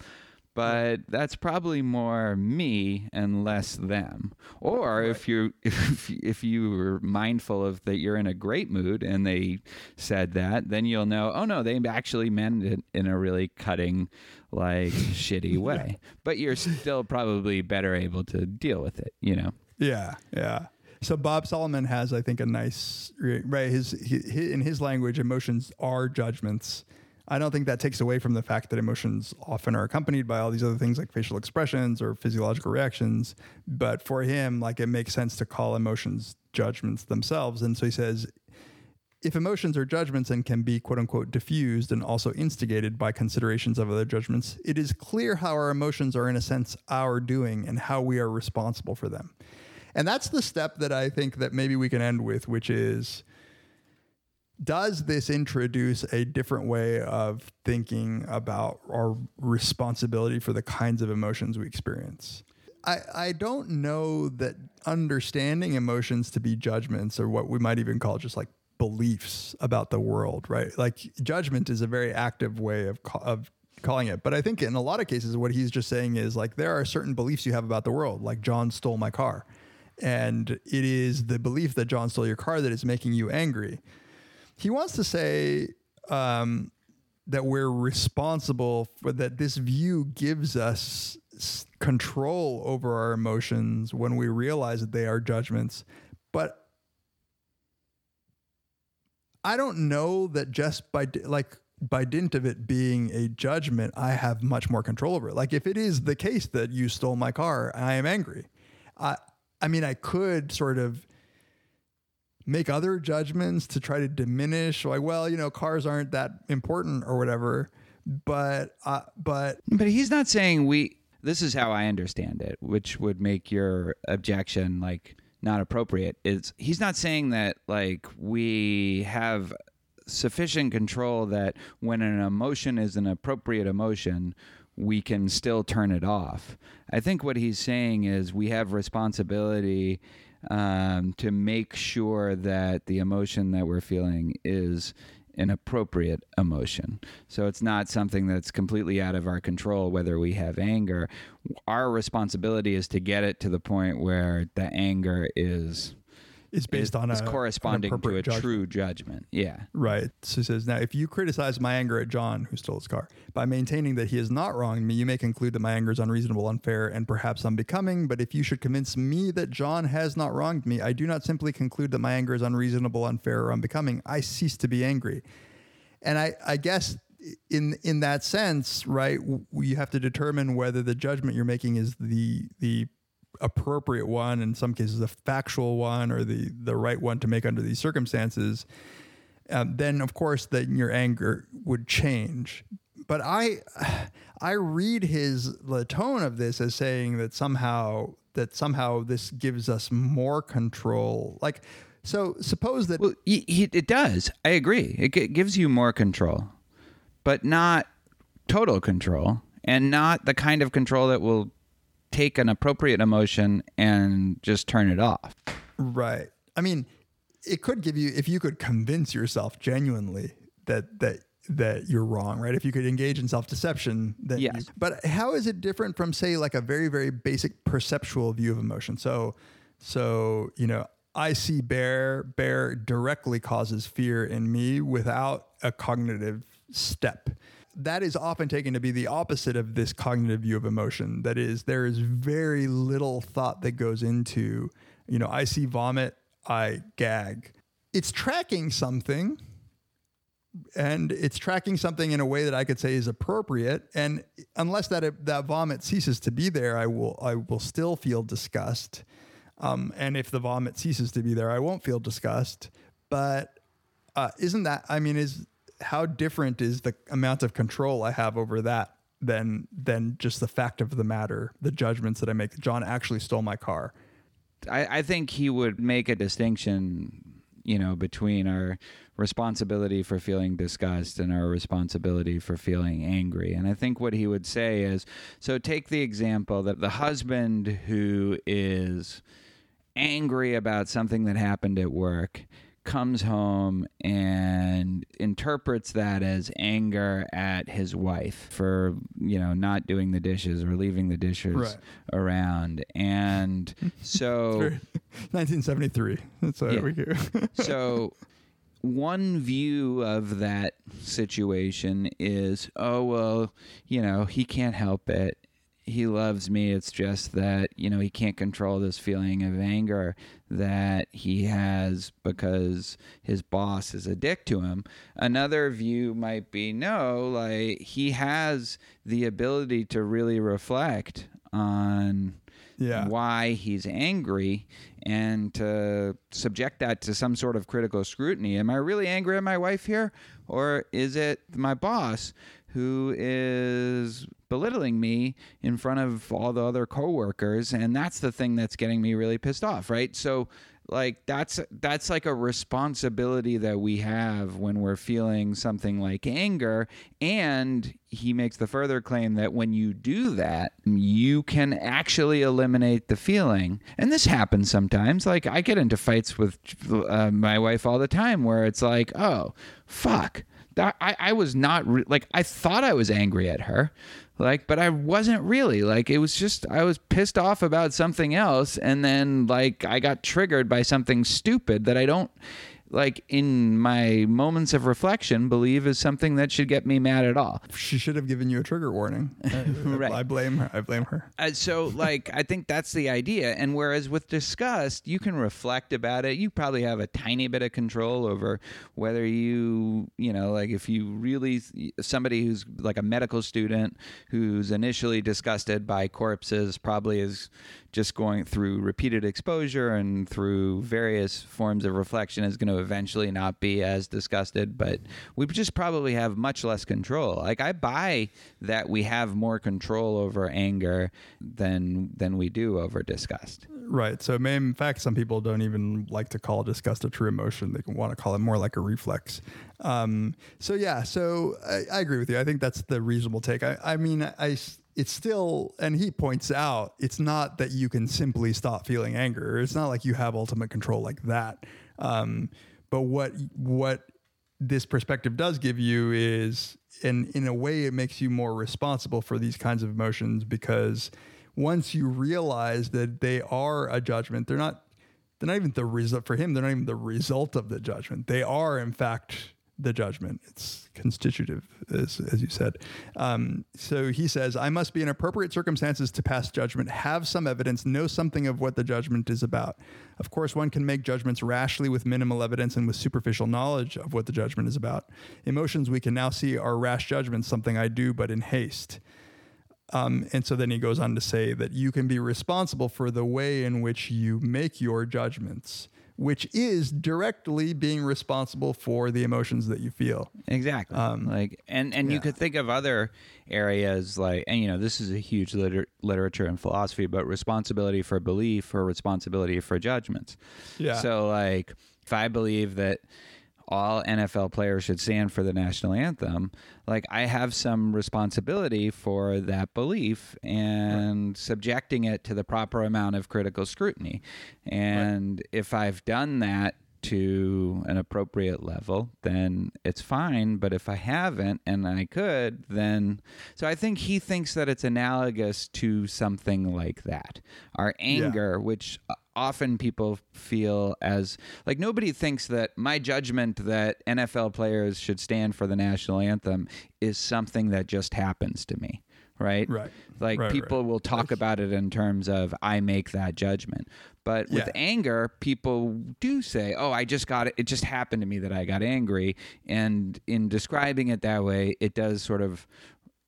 Speaker 4: But that's probably more me and less them. Or if you if if you were mindful of that you're in a great mood and they said that, then you'll know, oh no, they actually meant it in a really cutting, like shitty way. But you're still probably better able to deal with it, you know.
Speaker 5: Yeah, yeah. So Bob Solomon has, I think, a nice right. His, he, in his language, emotions are judgments. I don't think that takes away from the fact that emotions often are accompanied by all these other things like facial expressions or physiological reactions. But for him, like it makes sense to call emotions judgments themselves. And so he says, if emotions are judgments and can be quote unquote diffused and also instigated by considerations of other judgments, it is clear how our emotions are, in a sense, our doing and how we are responsible for them. And that's the step that I think that maybe we can end with, which is does this introduce a different way of thinking about our responsibility for the kinds of emotions we experience? I, I don't know that understanding emotions to be judgments or what we might even call just like beliefs about the world, right? Like judgment is a very active way of, ca- of calling it. But I think in a lot of cases, what he's just saying is like there are certain beliefs you have about the world, like John stole my car. And it is the belief that John stole your car that is making you angry. He wants to say um, that we're responsible for that. This view gives us control over our emotions when we realize that they are judgments. But I don't know that just by like by dint of it being a judgment, I have much more control over it. Like if it is the case that you stole my car, I am angry. I I mean, I could sort of make other judgments to try to diminish, like, well, you know, cars aren't that important or whatever. But uh, but
Speaker 4: But he's not saying we. This is how I understand it, which would make your objection like not appropriate. It's he's not saying that like we have sufficient control that when an emotion is an appropriate emotion, we can still turn it off. I think what he's saying is we have responsibility um, to make sure that the emotion that we're feeling is an appropriate emotion. So it's not something that's completely out of our control whether we have anger. Our responsibility is to get it to the point where the anger is
Speaker 5: It's based
Speaker 4: is,
Speaker 5: on a
Speaker 4: is
Speaker 5: an
Speaker 4: corresponding to a
Speaker 5: judgment.
Speaker 4: true judgment. Yeah.
Speaker 5: Right. So it says, now, if you criticize my anger at John, who stole his car, by maintaining that he has not wronged me, you may conclude that my anger is unreasonable, unfair, and perhaps unbecoming. But if you should convince me that John has not wronged me, I do not simply conclude that my anger is unreasonable, unfair, or unbecoming. I cease to be angry. And I, I guess in in that sense, right, you have to determine whether the judgment you're making is the the appropriate one, in some cases a factual one, or the the right one to make under these circumstances um, then of course then your anger would change. But I I read his the tone of this as saying that somehow that somehow this gives us more control. Like so suppose that
Speaker 4: Well, y- y- it does. I agree. It g- gives you more control, but not total control, and not the kind of control that will take an appropriate emotion and just turn it off.
Speaker 5: Right. I mean, it could give you if you could convince yourself genuinely that that that you're wrong, right? If you could engage in self-deception, then
Speaker 4: Yes.
Speaker 5: you- but how is it different from say like a very very basic perceptual view of emotion? So so, you know, I see bear, bear directly causes fear in me without a cognitive step. That is often taken to be the opposite of this cognitive view of emotion. That is, there is very little thought that goes into, you know, I see vomit, I gag. It's tracking something and it's tracking something in a way that I could say is appropriate. And unless that that vomit ceases to be there, I will I will still feel disgust. Um, and if the vomit ceases to be there, I won't feel disgust. But uh, isn't that? I mean, is how different is the amount of control I have over that than than just the fact of the matter, the judgments that I make? John actually stole my car.
Speaker 4: I, I think he would make a distinction, you know, between our responsibility for feeling disgust and our responsibility for feeling angry. And I think what he would say is so take the example that the husband who is angry about something that happened at work comes home and interprets that as anger at his wife for you know not doing the dishes or leaving the dishes
Speaker 5: Right.
Speaker 4: around and so
Speaker 5: 1973. That's what
Speaker 4: Yeah.
Speaker 5: we do.
Speaker 4: so one view of that situation is oh well you know he can't help it he loves me it's just that you know he can't control this feeling of anger that he has because his boss is a dick to him another view might be no like he has the ability to really reflect on
Speaker 5: Yeah.
Speaker 4: why he's angry and to subject that to some sort of critical scrutiny. Am I really angry at my wife here? Or is it my boss who is belittling me in front of all the other coworkers and that's the thing that's getting me really pissed off, right? So like that's that's like a responsibility that we have when we're feeling something like anger and he makes the further claim that when you do that you can actually eliminate the feeling. And this happens sometimes. Like i get into fights with uh, my wife all the time where it's like oh fuck I, I was not re- like i thought i was angry at her like but i wasn't really like it was just i was pissed off about something else and then like i got triggered by something stupid that i don't like in my moments of reflection believe is something that should get me mad at all
Speaker 5: she should have given you a trigger warning. I-
Speaker 4: Right.
Speaker 5: I blame her. I blame her.
Speaker 4: uh, so like i think that's the idea and whereas with disgust you can reflect about it you probably have a tiny bit of control over whether you you know like if you really somebody who's like a medical student who's initially disgusted by corpses probably is just going through repeated exposure and through various forms of reflection is going to eventually not be as disgusted, but we just probably have much less control. Like I buy that we have more control over anger than than we do over disgust.
Speaker 5: Right. So, in fact, some people don't even like to call disgust a true emotion. They want to call it more like a reflex. Um, so, yeah. So, I, I agree with you. I think that's the reasonable take. I, I mean, I, it's still, and he points out, it's not that you can simply stop feeling anger. It's not like you have ultimate control like that. Um, but what what this perspective does give you is, and in a way, it makes you more responsible for these kinds of emotions because once you realize that they are a judgment, they're not they're not even the result for him. They're not even the result of the judgment. They are, in fact, the judgment. It's constitutive, as, as you said. Um, so he says, I must be in appropriate circumstances to pass judgment, have some evidence, know something of what the judgment is about. Of course, one can make judgments rashly with minimal evidence and with superficial knowledge of what the judgment is about. Emotions we can now see are rash judgments, something I do, but in haste. Um, and so then he goes on to say that you can be responsible for the way in which you make your judgments, which is directly being responsible for the emotions that you feel.
Speaker 4: Exactly. like, and and you
Speaker 5: Um,
Speaker 4: could think of other areas like, and you know, this is a huge liter- literature and philosophy, but responsibility for belief or responsibility for judgments.
Speaker 5: Yeah.
Speaker 4: So, like, if I believe that all NFL players should stand for the national anthem, like I have some responsibility for that belief and subjecting it to the proper amount of critical scrutiny. And if I've done that to an appropriate level, then it's fine. But if I haven't and I could, then. So I think he thinks that it's analogous to something like that. Our anger, which uh, often people feel as like nobody thinks that my judgment that NFL players should stand for the national anthem is something that just happens to me. Right.
Speaker 5: Right.
Speaker 4: Like
Speaker 5: Right,
Speaker 4: people
Speaker 5: right.
Speaker 4: will talk about it in terms of I make that judgment. But with
Speaker 5: Yeah.
Speaker 4: anger, people do say, "Oh, I just got it. It just happened to me that I got angry." And in describing it that way, it does sort of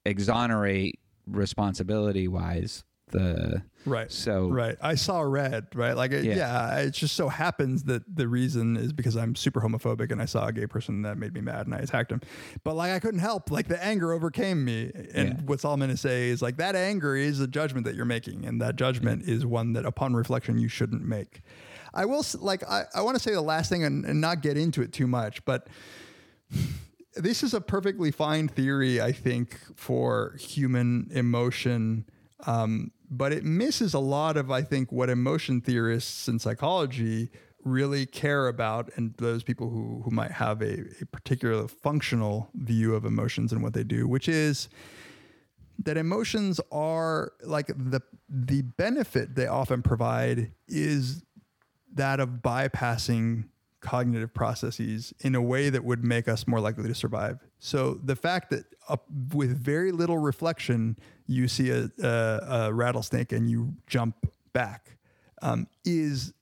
Speaker 4: exonerate responsibility-wise the
Speaker 5: Right.
Speaker 4: So
Speaker 5: right. I saw red, right? Like, it,
Speaker 4: Yeah.
Speaker 5: yeah. it just so happens that the reason is because I'm super homophobic and I saw a gay person that made me mad and I attacked him. But like, I couldn't help, like, the anger overcame me. And
Speaker 4: Yeah.
Speaker 5: what Solomon is saying is like, that anger is a judgment that you're making. And that judgment is one that upon reflection you shouldn't make. I will, like, I, I want to say the last thing and, and not get into it too much, but this is a perfectly fine theory, I think, for human emotion. Um, but it misses a lot of, I think, what emotion theorists and psychology really care about, and those people who, who might have a, a particular functional view of emotions and what they do, which is that emotions are like the the benefit they often provide is that of bypassing cognitive processes in a way that would make us more likely to survive. So the fact that uh, with very little reflection, you see a, a, a rattlesnake and you jump back um, is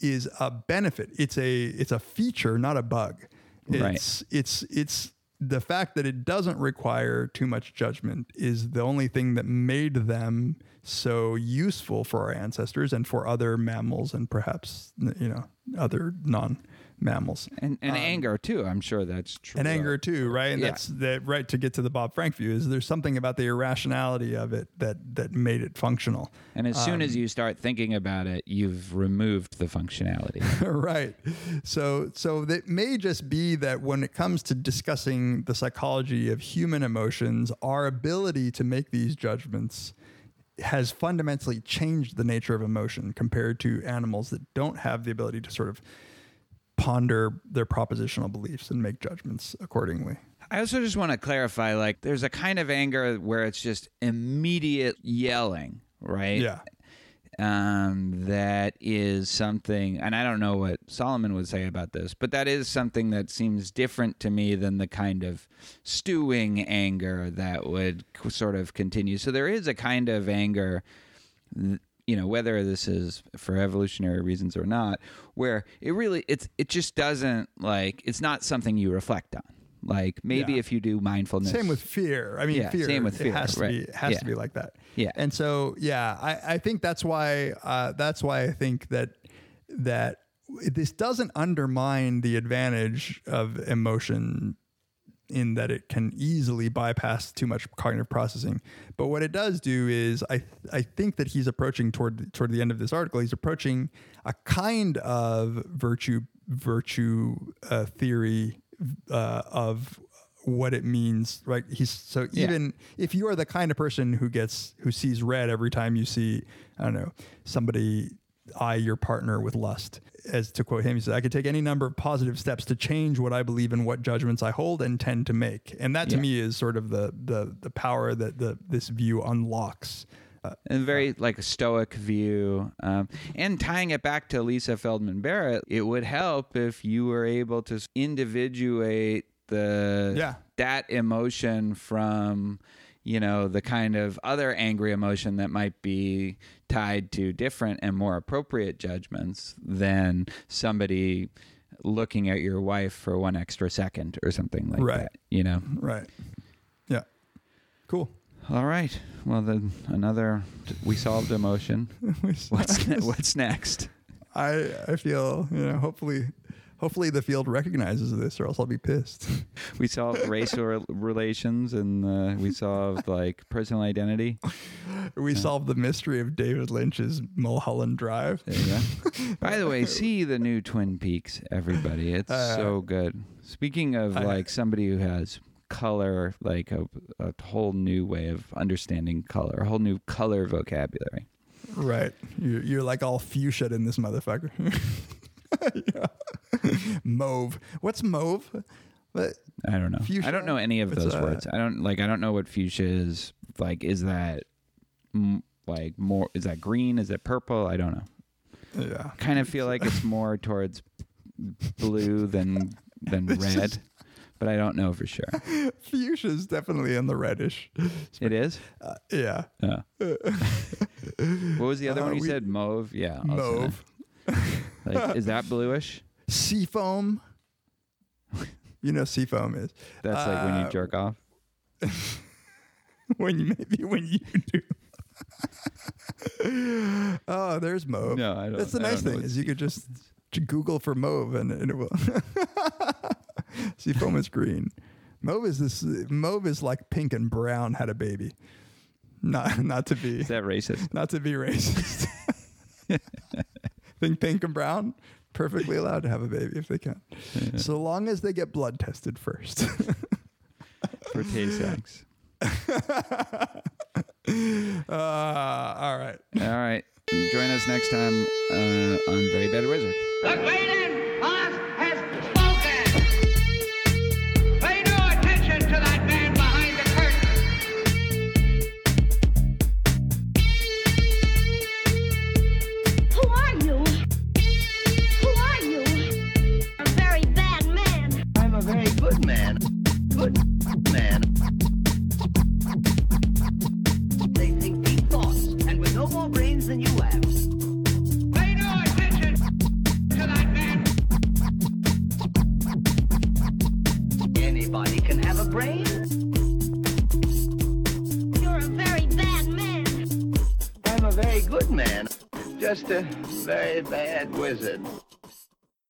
Speaker 5: is a benefit. It's a it's a feature, not a bug.
Speaker 4: Right.
Speaker 5: It's it's it's the fact that it doesn't require too much judgment is the only thing that made them so useful for our ancestors and for other mammals and perhaps you know other non mammals
Speaker 4: and, and anger too. I'm sure that's true.
Speaker 5: and anger too, right? And
Speaker 4: Yeah.
Speaker 5: that's that right to get to the Bob Frank view is there's something about the irrationality of it that that made it functional.
Speaker 4: And as soon
Speaker 5: Um,
Speaker 4: as you start thinking about it, you've removed the functionality.
Speaker 5: right. So so that may just be that when it comes to discussing the psychology of human emotions, our ability to make these judgments has fundamentally changed the nature of emotion compared to animals that don't have the ability to sort of ponder their propositional beliefs and make judgments accordingly.
Speaker 4: I also just want to clarify like there's a kind of anger where it's just immediate yelling, right?
Speaker 5: Yeah.
Speaker 4: Um, that is something, and I don't know what Solomon would say about this, but that is something that seems different to me than the kind of stewing anger that would sort of continue. So there is a kind of anger you know whether this is for evolutionary reasons or not where it really it's it just doesn't like it's not something you reflect on like maybe
Speaker 5: Yeah.
Speaker 4: if you do mindfulness
Speaker 5: Same with fear. I mean,
Speaker 4: Yeah,
Speaker 5: fear.
Speaker 4: same with fear,
Speaker 5: It has to
Speaker 4: right.
Speaker 5: be. Has
Speaker 4: Yeah.
Speaker 5: to be like that.
Speaker 4: Yeah.
Speaker 5: And so, yeah, I, I think that's why. Uh, that's why I think that that this doesn't undermine the advantage of emotion in that it can easily bypass too much cognitive processing. But what it does do is I I think that he's approaching toward toward the end of this article, he's approaching a kind of virtue virtue uh, theory uh, of what it means right he's so
Speaker 4: Yeah.
Speaker 5: even if you are the kind of person who gets who sees red every time you see i don't know somebody eye your partner with lust as to quote him he said i could take any number of positive steps to change what i believe in what judgments i hold and tend to make and that to
Speaker 4: Yeah.
Speaker 5: me is sort of the the the power that the this view unlocks uh,
Speaker 4: a very like a stoic view um, and tying it back to lisa feldman barrett it would help if you were able to individuate the
Speaker 5: Yeah.
Speaker 4: that emotion from you know the kind of other angry emotion that might be tied to different and more appropriate judgments than somebody looking at your wife for one extra second or something like
Speaker 5: Right.
Speaker 4: that you know?
Speaker 5: Right. Yeah. Cool.
Speaker 4: All right. Well then another we solved emotion. What's ne- what's next?
Speaker 5: I i feel you know hopefully hopefully the field recognizes this or else i'll be pissed.
Speaker 4: We solved racial relations and uh, we solved like personal identity.
Speaker 5: We solved the mystery of david lynch's mulholland drive.
Speaker 4: There you go. By the way see the new twin peaks everybody. It's
Speaker 5: Uh,
Speaker 4: so good. Speaking of
Speaker 5: I-
Speaker 4: like somebody who has color like a, a whole new way of understanding color a whole new color vocabulary.
Speaker 5: Right. You're, you're like all fuchsia in this motherfucker. Yeah. Mauve. What's mauve? What?
Speaker 4: I don't know. I don't know any of
Speaker 5: It's,
Speaker 4: those
Speaker 5: uh,
Speaker 4: words. I don't like. I don't know what fuchsia is. Like, is that like more? Is that green? Is it purple? I don't know.
Speaker 5: Yeah.
Speaker 4: Kind of feel like it's more towards blue than than red, but I don't know for sure.
Speaker 5: Fuchsia is definitely in the reddish.
Speaker 4: It is.
Speaker 5: Uh, yeah.
Speaker 4: Yeah. what was the other
Speaker 5: Uh,
Speaker 4: one you
Speaker 5: we-
Speaker 4: said? Mauve. Yeah. I'll say
Speaker 5: Mauve.
Speaker 4: Like, is that bluish?
Speaker 5: Seafoam. You know seafoam is.
Speaker 4: That's like when you
Speaker 5: Uh,
Speaker 4: jerk off.
Speaker 5: When you maybe when you do. oh, there's mauve.
Speaker 4: No, I don't-
Speaker 5: That's the nice thing is you could just Google for mauve and, and it will. Seafoam is green. Mauve is this. Mauve is like pink and brown had a baby. Not not to be
Speaker 4: Is that racist?
Speaker 5: not to be racist. Think pink and brown perfectly allowed to have a baby if they can, so long as they get blood tested first.
Speaker 4: For Tay-Sachs.
Speaker 5: uh, all right.
Speaker 4: All right. Join us next time uh, on Very Bad Wizard.
Speaker 6: No more brains than you have.
Speaker 7: Pay no attention to that man.
Speaker 6: Anybody can have a brain.
Speaker 8: You're a very bad man.
Speaker 3: I'm a very good man. Just a very bad wizard.